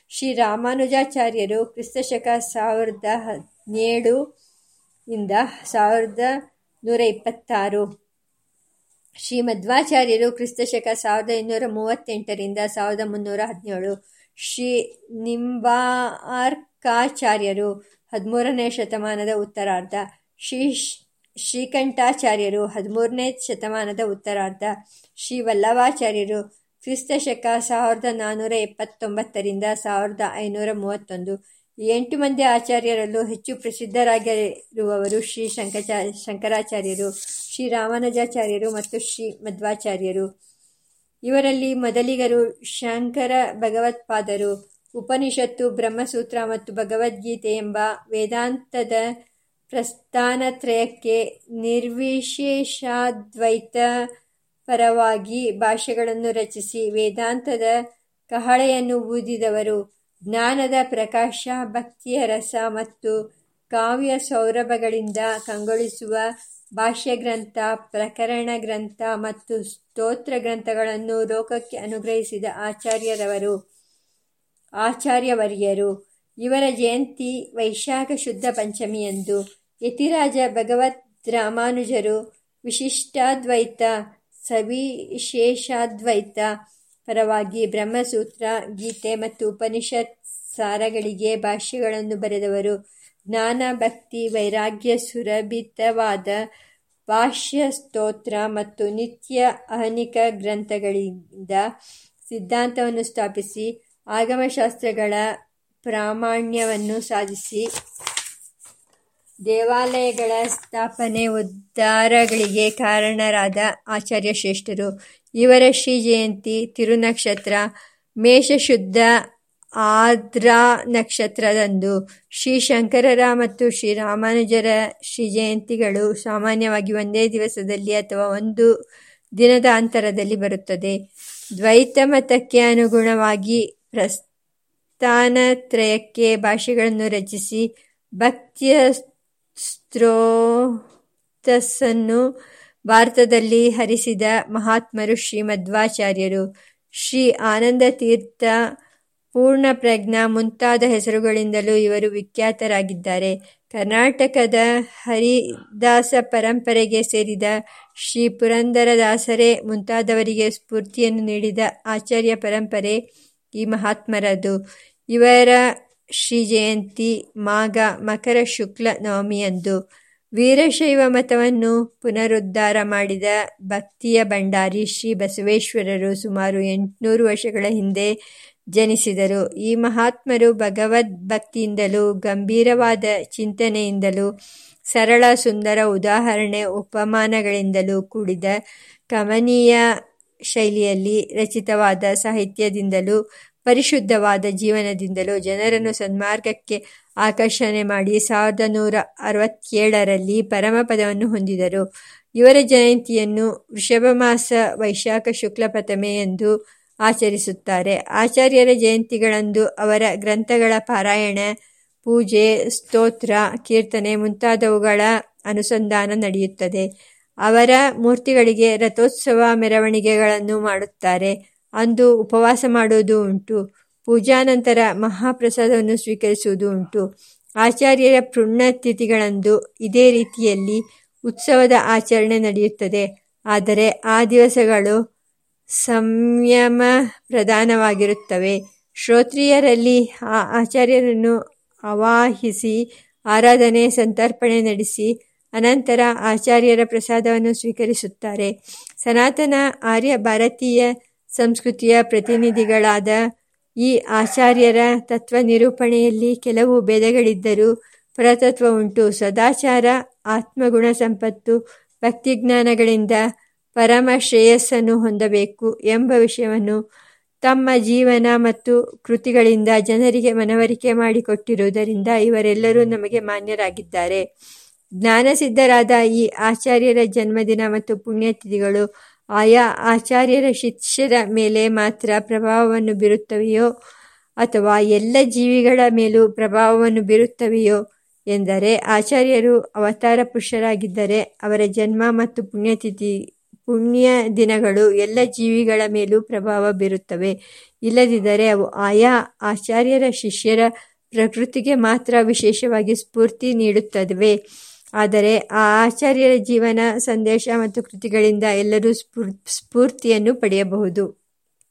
ಶ್ರೀ ರಾಮಾನುಜಾಚಾರ್ಯರು ಕ್ರಿಸ್ತಶಕ ಸಾವಿರದ ಹದಿನೇಳು ಇಂದ ಸಾವಿರದ ನೂರ ಇಪ್ಪತ್ತಾರು. ಶ್ರೀ ಮಧ್ವಾಚಾರ್ಯರು ಕ್ರಿಸ್ತಶಕ ಸಾವಿರದ ಇನ್ನೂರ ಮೂವತ್ತೆಂಟರಿಂದ ಸಾವಿರದ ಮುನ್ನೂರ ಹದಿನೇಳು. ಶ್ರೀ ನಿಂಬಾರ್ಕಾಚಾರ್ಯರು ಹದಿಮೂರನೇ ಶತಮಾನದ ಉತ್ತರಾರ್ಧ. ಶ್ರೀ ಶ್ರೀಕಂಠಾಚಾರ್ಯರು ಹದಿಮೂರನೇ ಶತಮಾನದ ಉತ್ತರಾರ್ಧ. ಶ್ರೀ ವಲ್ಲಭಾಚಾರ್ಯರು ಕ್ರಿಸ್ತಶಕ ಸಾವಿರದ ನಾನ್ನೂರ ಎಪ್ಪತ್ತೊಂಬತ್ತರಿಂದ ಸಾವಿರದ ಐನೂರ ಮೂವತ್ತೊಂದು. ಎಂಟು ಮಂದಿ ಆಚಾರ್ಯರಲ್ಲೂ ಹೆಚ್ಚು ಪ್ರಸಿದ್ಧರಾಗಿರುವವರು ಶ್ರೀ ಶಂಕಚಾ, ಶಂಕರಾಚಾರ್ಯರು, ಶ್ರೀ ರಾಮಾನುಜಾಚಾರ್ಯರು ಮತ್ತು ಶ್ರೀ ಮಧ್ವಾಚಾರ್ಯರು. ಇವರಲ್ಲಿ ಮೊದಲಿಗರು ಶಂಕರ ಭಗವತ್ಪಾದರು. ಉಪನಿಷತ್ತು, ಬ್ರಹ್ಮಸೂತ್ರ ಮತ್ತು ಭಗವದ್ಗೀತೆ ಎಂಬ ವೇದಾಂತದ ಪ್ರಸ್ಥಾನತ್ರಯಕ್ಕೆ ನಿರ್ವಿಶೇಷಾದ್ವೈತ ಪರವಾಗಿ ಭಾಷೆಗಳನ್ನು ರಚಿಸಿ ವೇದಾಂತದ ಕಹಳೆಯನ್ನು ಊದಿದವರು. ಜ್ಞಾನದ ಪ್ರಕಾಶ, ಭಕ್ತಿಯ ರಸ ಮತ್ತು ಕಾವ್ಯ ಸೌರಭಗಳಿಂದ ಕಂಗೊಳಿಸುವ ಭಾಷ್ಯ ಗ್ರಂಥ ಪ್ರಕರಣ ಗ್ರಂಥ ಮತ್ತು ಸ್ತೋತ್ರ ಗ್ರಂಥಗಳನ್ನು ಲೋಕಕ್ಕೆ ಅನುಗ್ರಹಿಸಿದ ಆಚಾರ್ಯರವರು, ಆಚಾರ್ಯವರ್ಯರು. ಇವರ ಜಯಂತಿ ವೈಶಾಖ ಶುದ್ಧ ಪಂಚಮಿಯಂದು. ಯತಿರಾಜ ಭಗವತ್ ರಾಮಾನುಜರು ವಿಶಿಷ್ಟಾದ್ವೈತ, ಸವಿಶೇಷಾದ್ವೈತ. ಪರವಾಗಿ ಬ್ರಹ್ಮಸೂತ್ರ, ಗೀತೆ ಮತ್ತು ಉಪನಿಷತ್ ಸಾರಗಳಿಗೆ ಭಾಷ್ಯಗಳನ್ನು ಬರೆದವರು. ಜ್ಞಾನ, ಭಕ್ತಿ, ವೈರಾಗ್ಯ, ಸುರಭಿತವಾದ ಭಾಷ್ಯ, ಸ್ತೋತ್ರ ಮತ್ತು ನಿತ್ಯ ಅಹನಿಕ ಗ್ರಂಥಗಳಿಂದ ಸಿದ್ಧಾಂತವನ್ನು ಸ್ಥಾಪಿಸಿ, ಆಗಮಶಾಸ್ತ್ರಗಳ ಪ್ರಾಮಾಣ್ಯವನ್ನು ಸಾಧಿಸಿ ದೇವಾಲಯಗಳ ಸ್ಥಾಪನೆ ಉದ್ಧಾರಗಳಿಗೆ ಕಾರಣರಾದ ಆಚಾರ್ಯ ಶ್ರೇಷ್ಠರು ಇವರ ಶ್ರೀ ಜಯಂತಿ ತಿರುನಕ್ಷತ್ರ, ಮೇಷಶುದ್ಧ ಆದ್ರ ನಕ್ಷತ್ರದಂದು ಶ್ರೀ ಶಂಕರರ ಮತ್ತು ಶ್ರೀ ರಾಮಾನುಜರ ಶ್ರೀ ಜಯಂತಿಗಳು ಸಾಮಾನ್ಯವಾಗಿ ಒಂದೇ ದಿವಸದಲ್ಲಿ ಅಥವಾ ಒಂದು ದಿನದ ಅಂತರದಲ್ಲಿ ಬರುತ್ತದೆ. ದ್ವೈತ ಮತಕ್ಕೆ ಅನುಗುಣವಾಗಿ ಪ್ರಸ್ಥಾನತ್ರಯಕ್ಕೆ ಭಾಷೆಗಳನ್ನು ರಚಿಸಿ ಭಕ್ತಿಯ ಸ್ರೋತಸ್ಸನ್ನು ಭಾರತದಲ್ಲಿ ಹರಿಸಿದ ಮಹಾತ್ಮರು ಶ್ರೀ ಮಧ್ವಾಚಾರ್ಯರು ಶ್ರೀ ಆನಂದ ತೀರ್ಥ ಪೂರ್ಣಪ್ರಜ್ಞ ಮುಂತಾದ ಹೆಸರುಗಳಿಂದಲೂ ಇವರು ವಿಖ್ಯಾತರಾಗಿದ್ದಾರೆ. ಕರ್ನಾಟಕದ ಹರಿದಾಸ ಪರಂಪರೆಗೆ ಸೇರಿದ ಶ್ರೀ ಪುರಂದರದಾಸರೇ ಮುಂತಾದವರಿಗೆ ಸ್ಫೂರ್ತಿಯನ್ನು ನೀಡಿದ ಆಚಾರ್ಯ ಪರಂಪರೆ ಈ ಮಹಾತ್ಮರದು. ಇವರ ಶ್ರೀ ಜಯಂತಿ ಮಾಘ ಮಕರ ಶುಕ್ಲ ನವಮಿಯಂದು ವೀರಶೈವ ಮತವನ್ನು ಪುನರುದ್ಧಾರ ಮಾಡಿದ ಭಕ್ತಿಯ ಭಂಡಾರಿ ಶ್ರೀ ಬಸವೇಶ್ವರರು ಸುಮಾರು ಎಂಟುನೂರು ವರ್ಷಗಳ ಹಿಂದೆ ಜನಿಸಿದರು. ಈ ಮಹಾತ್ಮರು ಭಗವದ್ ಭಕ್ತಿಯಿಂದಲೂ ಗಂಭೀರವಾದ ಚಿಂತನೆಯಿಂದಲೂ ಸರಳ ಸುಂದರ ಉದಾಹರಣೆ ಉಪಮಾನಗಳಿಂದಲೂ ಕೂಡಿದ ಕಮನೀಯ ಶೈಲಿಯಲ್ಲಿ ರಚಿತವಾದ ಸಾಹಿತ್ಯದಿಂದಲೂ ಪರಿಶುದ್ಧವಾದ ಜೀವನದಿಂದಲೂ ಜನರನ್ನು ಸನ್ಮಾರ್ಗಕ್ಕೆ ಆಕರ್ಷಣೆ ಮಾಡಿ ಸಾವಿರದ ನೂರ ಅರವತ್ತೇಳರಲ್ಲಿ ಪರಮಪದವನ್ನು ಹೊಂದಿದರು. ಇವರ ಜಯಂತಿಯನ್ನು ವೃಷಭಮಾಸ ವೈಶಾಖ ಶುಕ್ಲ ಪ್ರಥಮೆ ಎಂದು ಆಚರಿಸುತ್ತಾರೆ. ಆಚಾರ್ಯರ ಜಯಂತಿಗಳಂದು ಅವರ ಗ್ರಂಥಗಳ ಪಾರಾಯಣ, ಪೂಜೆ, ಸ್ತೋತ್ರ, ಕೀರ್ತನೆ ಮುಂತಾದವುಗಳ ಅನುಸಂಧಾನ ನಡೆಯುತ್ತದೆ. ಅವರ ಮೂರ್ತಿಗಳಿಗೆ ರಥೋತ್ಸವ ಮೆರವಣಿಗೆಗಳನ್ನು ಮಾಡುತ್ತಾರೆ. ಅಂದು ಉಪವಾಸ ಮಾಡೋದು ಉಂಟು. ಪೂಜಾನಂತರ ಮಹಾಪ್ರಸಾದವನ್ನು ಸ್ವೀಕರಿಸುವುದು ಉಂಟು. ಆಚಾರ್ಯರ ಪುಣ್ಯತಿಥಿಗಳಂದು ಇದೇ ರೀತಿಯಲ್ಲಿ ಉತ್ಸವದ ಆಚರಣೆ ನಡೆಯುತ್ತದೆ. ಆದರೆ ಆ ದಿವಸಗಳು ಸಂಯಮ ಪ್ರಧಾನವಾಗಿರುತ್ತವೆ. ಶ್ರೋತ್ರಿಯರಲ್ಲಿ ಆ ಆಚಾರ್ಯರನ್ನು ಆವಾಹಿಸಿ, ಆರಾಧನೆ, ಸಂತರ್ಪಣೆ ನಡೆಸಿ, ಅನಂತರ ಆಚಾರ್ಯರ ಪ್ರಸಾದವನ್ನು ಸ್ವೀಕರಿಸುತ್ತಾರೆ. ಸನಾತನ ಆರ್ಯ ಭಾರತೀಯ ಸಂಸ್ಕೃತಿಯ ಪ್ರತಿನಿಧಿಗಳಾದ ಈ ಆಚಾರ್ಯರ ತತ್ವ ನಿರೂಪಣೆಯಲ್ಲಿ ಕೆಲವು ಭೇದಗಳಿದ್ದರೂ ಪರತತ್ವ ಉಂಟು. ಸದಾಚಾರ, ಆತ್ಮಗುಣ ಸಂಪತ್ತು, ಭಕ್ತಿಜ್ಞಾನಗಳಿಂದ ಪರಮ ಶ್ರೇಯಸ್ಸನ್ನು ಹೊಂದಬೇಕು ಎಂಬ ವಿಷಯವನ್ನು ತಮ್ಮ ಜೀವನ ಮತ್ತು ಕೃತಿಗಳಿಂದ ಜನರಿಗೆ ಮನವರಿಕೆ ಮಾಡಿಕೊಟ್ಟಿರುವುದರಿಂದ ಇವರೆಲ್ಲರೂ ನಮಗೆ ಮಾನ್ಯರಾಗಿದ್ದಾರೆ. ಜ್ಞಾನಸಿದ್ಧರಾದ ಈ ಆಚಾರ್ಯರ ಜನ್ಮದಿನ ಮತ್ತು ಪುಣ್ಯತಿಥಿಗಳು ಆಯಾ ಆಚಾರ್ಯರ ಶಿಷ್ಯರ ಮೇಲೆ ಮಾತ್ರ ಪ್ರಭಾವವನ್ನು ಬೀರುತ್ತವೆಯೋ? ಅಥವಾ ಎಲ್ಲ ಜೀವಿಗಳ ಮೇಲೂ ಪ್ರಭಾವವನ್ನು ಬೀರುತ್ತವೆಯೋ? ಎಂದರೆ ಆಚಾರ್ಯರು ಅವತಾರ ಪುರುಷರಾಗಿದ್ದರೆ ಅವರ ಜನ್ಮ ಮತ್ತು ಪುಣ್ಯತಿಥಿ, ಪುಣ್ಯ ದಿನಗಳು ಎಲ್ಲ ಜೀವಿಗಳ ಮೇಲೂ ಪ್ರಭಾವ ಬೀರುತ್ತವೆ. ಇಲ್ಲದಿದ್ದರೆ ಅವು ಆಯಾ ಆಚಾರ್ಯರ ಶಿಷ್ಯರ ಪ್ರಕೃತಿಗೆ ಮಾತ್ರ ವಿಶೇಷವಾಗಿ ಸ್ಫೂರ್ತಿ ನೀಡುತ್ತವೆ ಆದರೆ ಆ ಆಚಾರ್ಯರ ಜೀವನ ಸಂದೇಶ ಮತ್ತು ಕೃತಿಗಳಿಂದ ಎಲ್ಲರೂ ಸ್ಫೂರ್ತಿಯನ್ನು ಪಡೆಯಬಹುದು.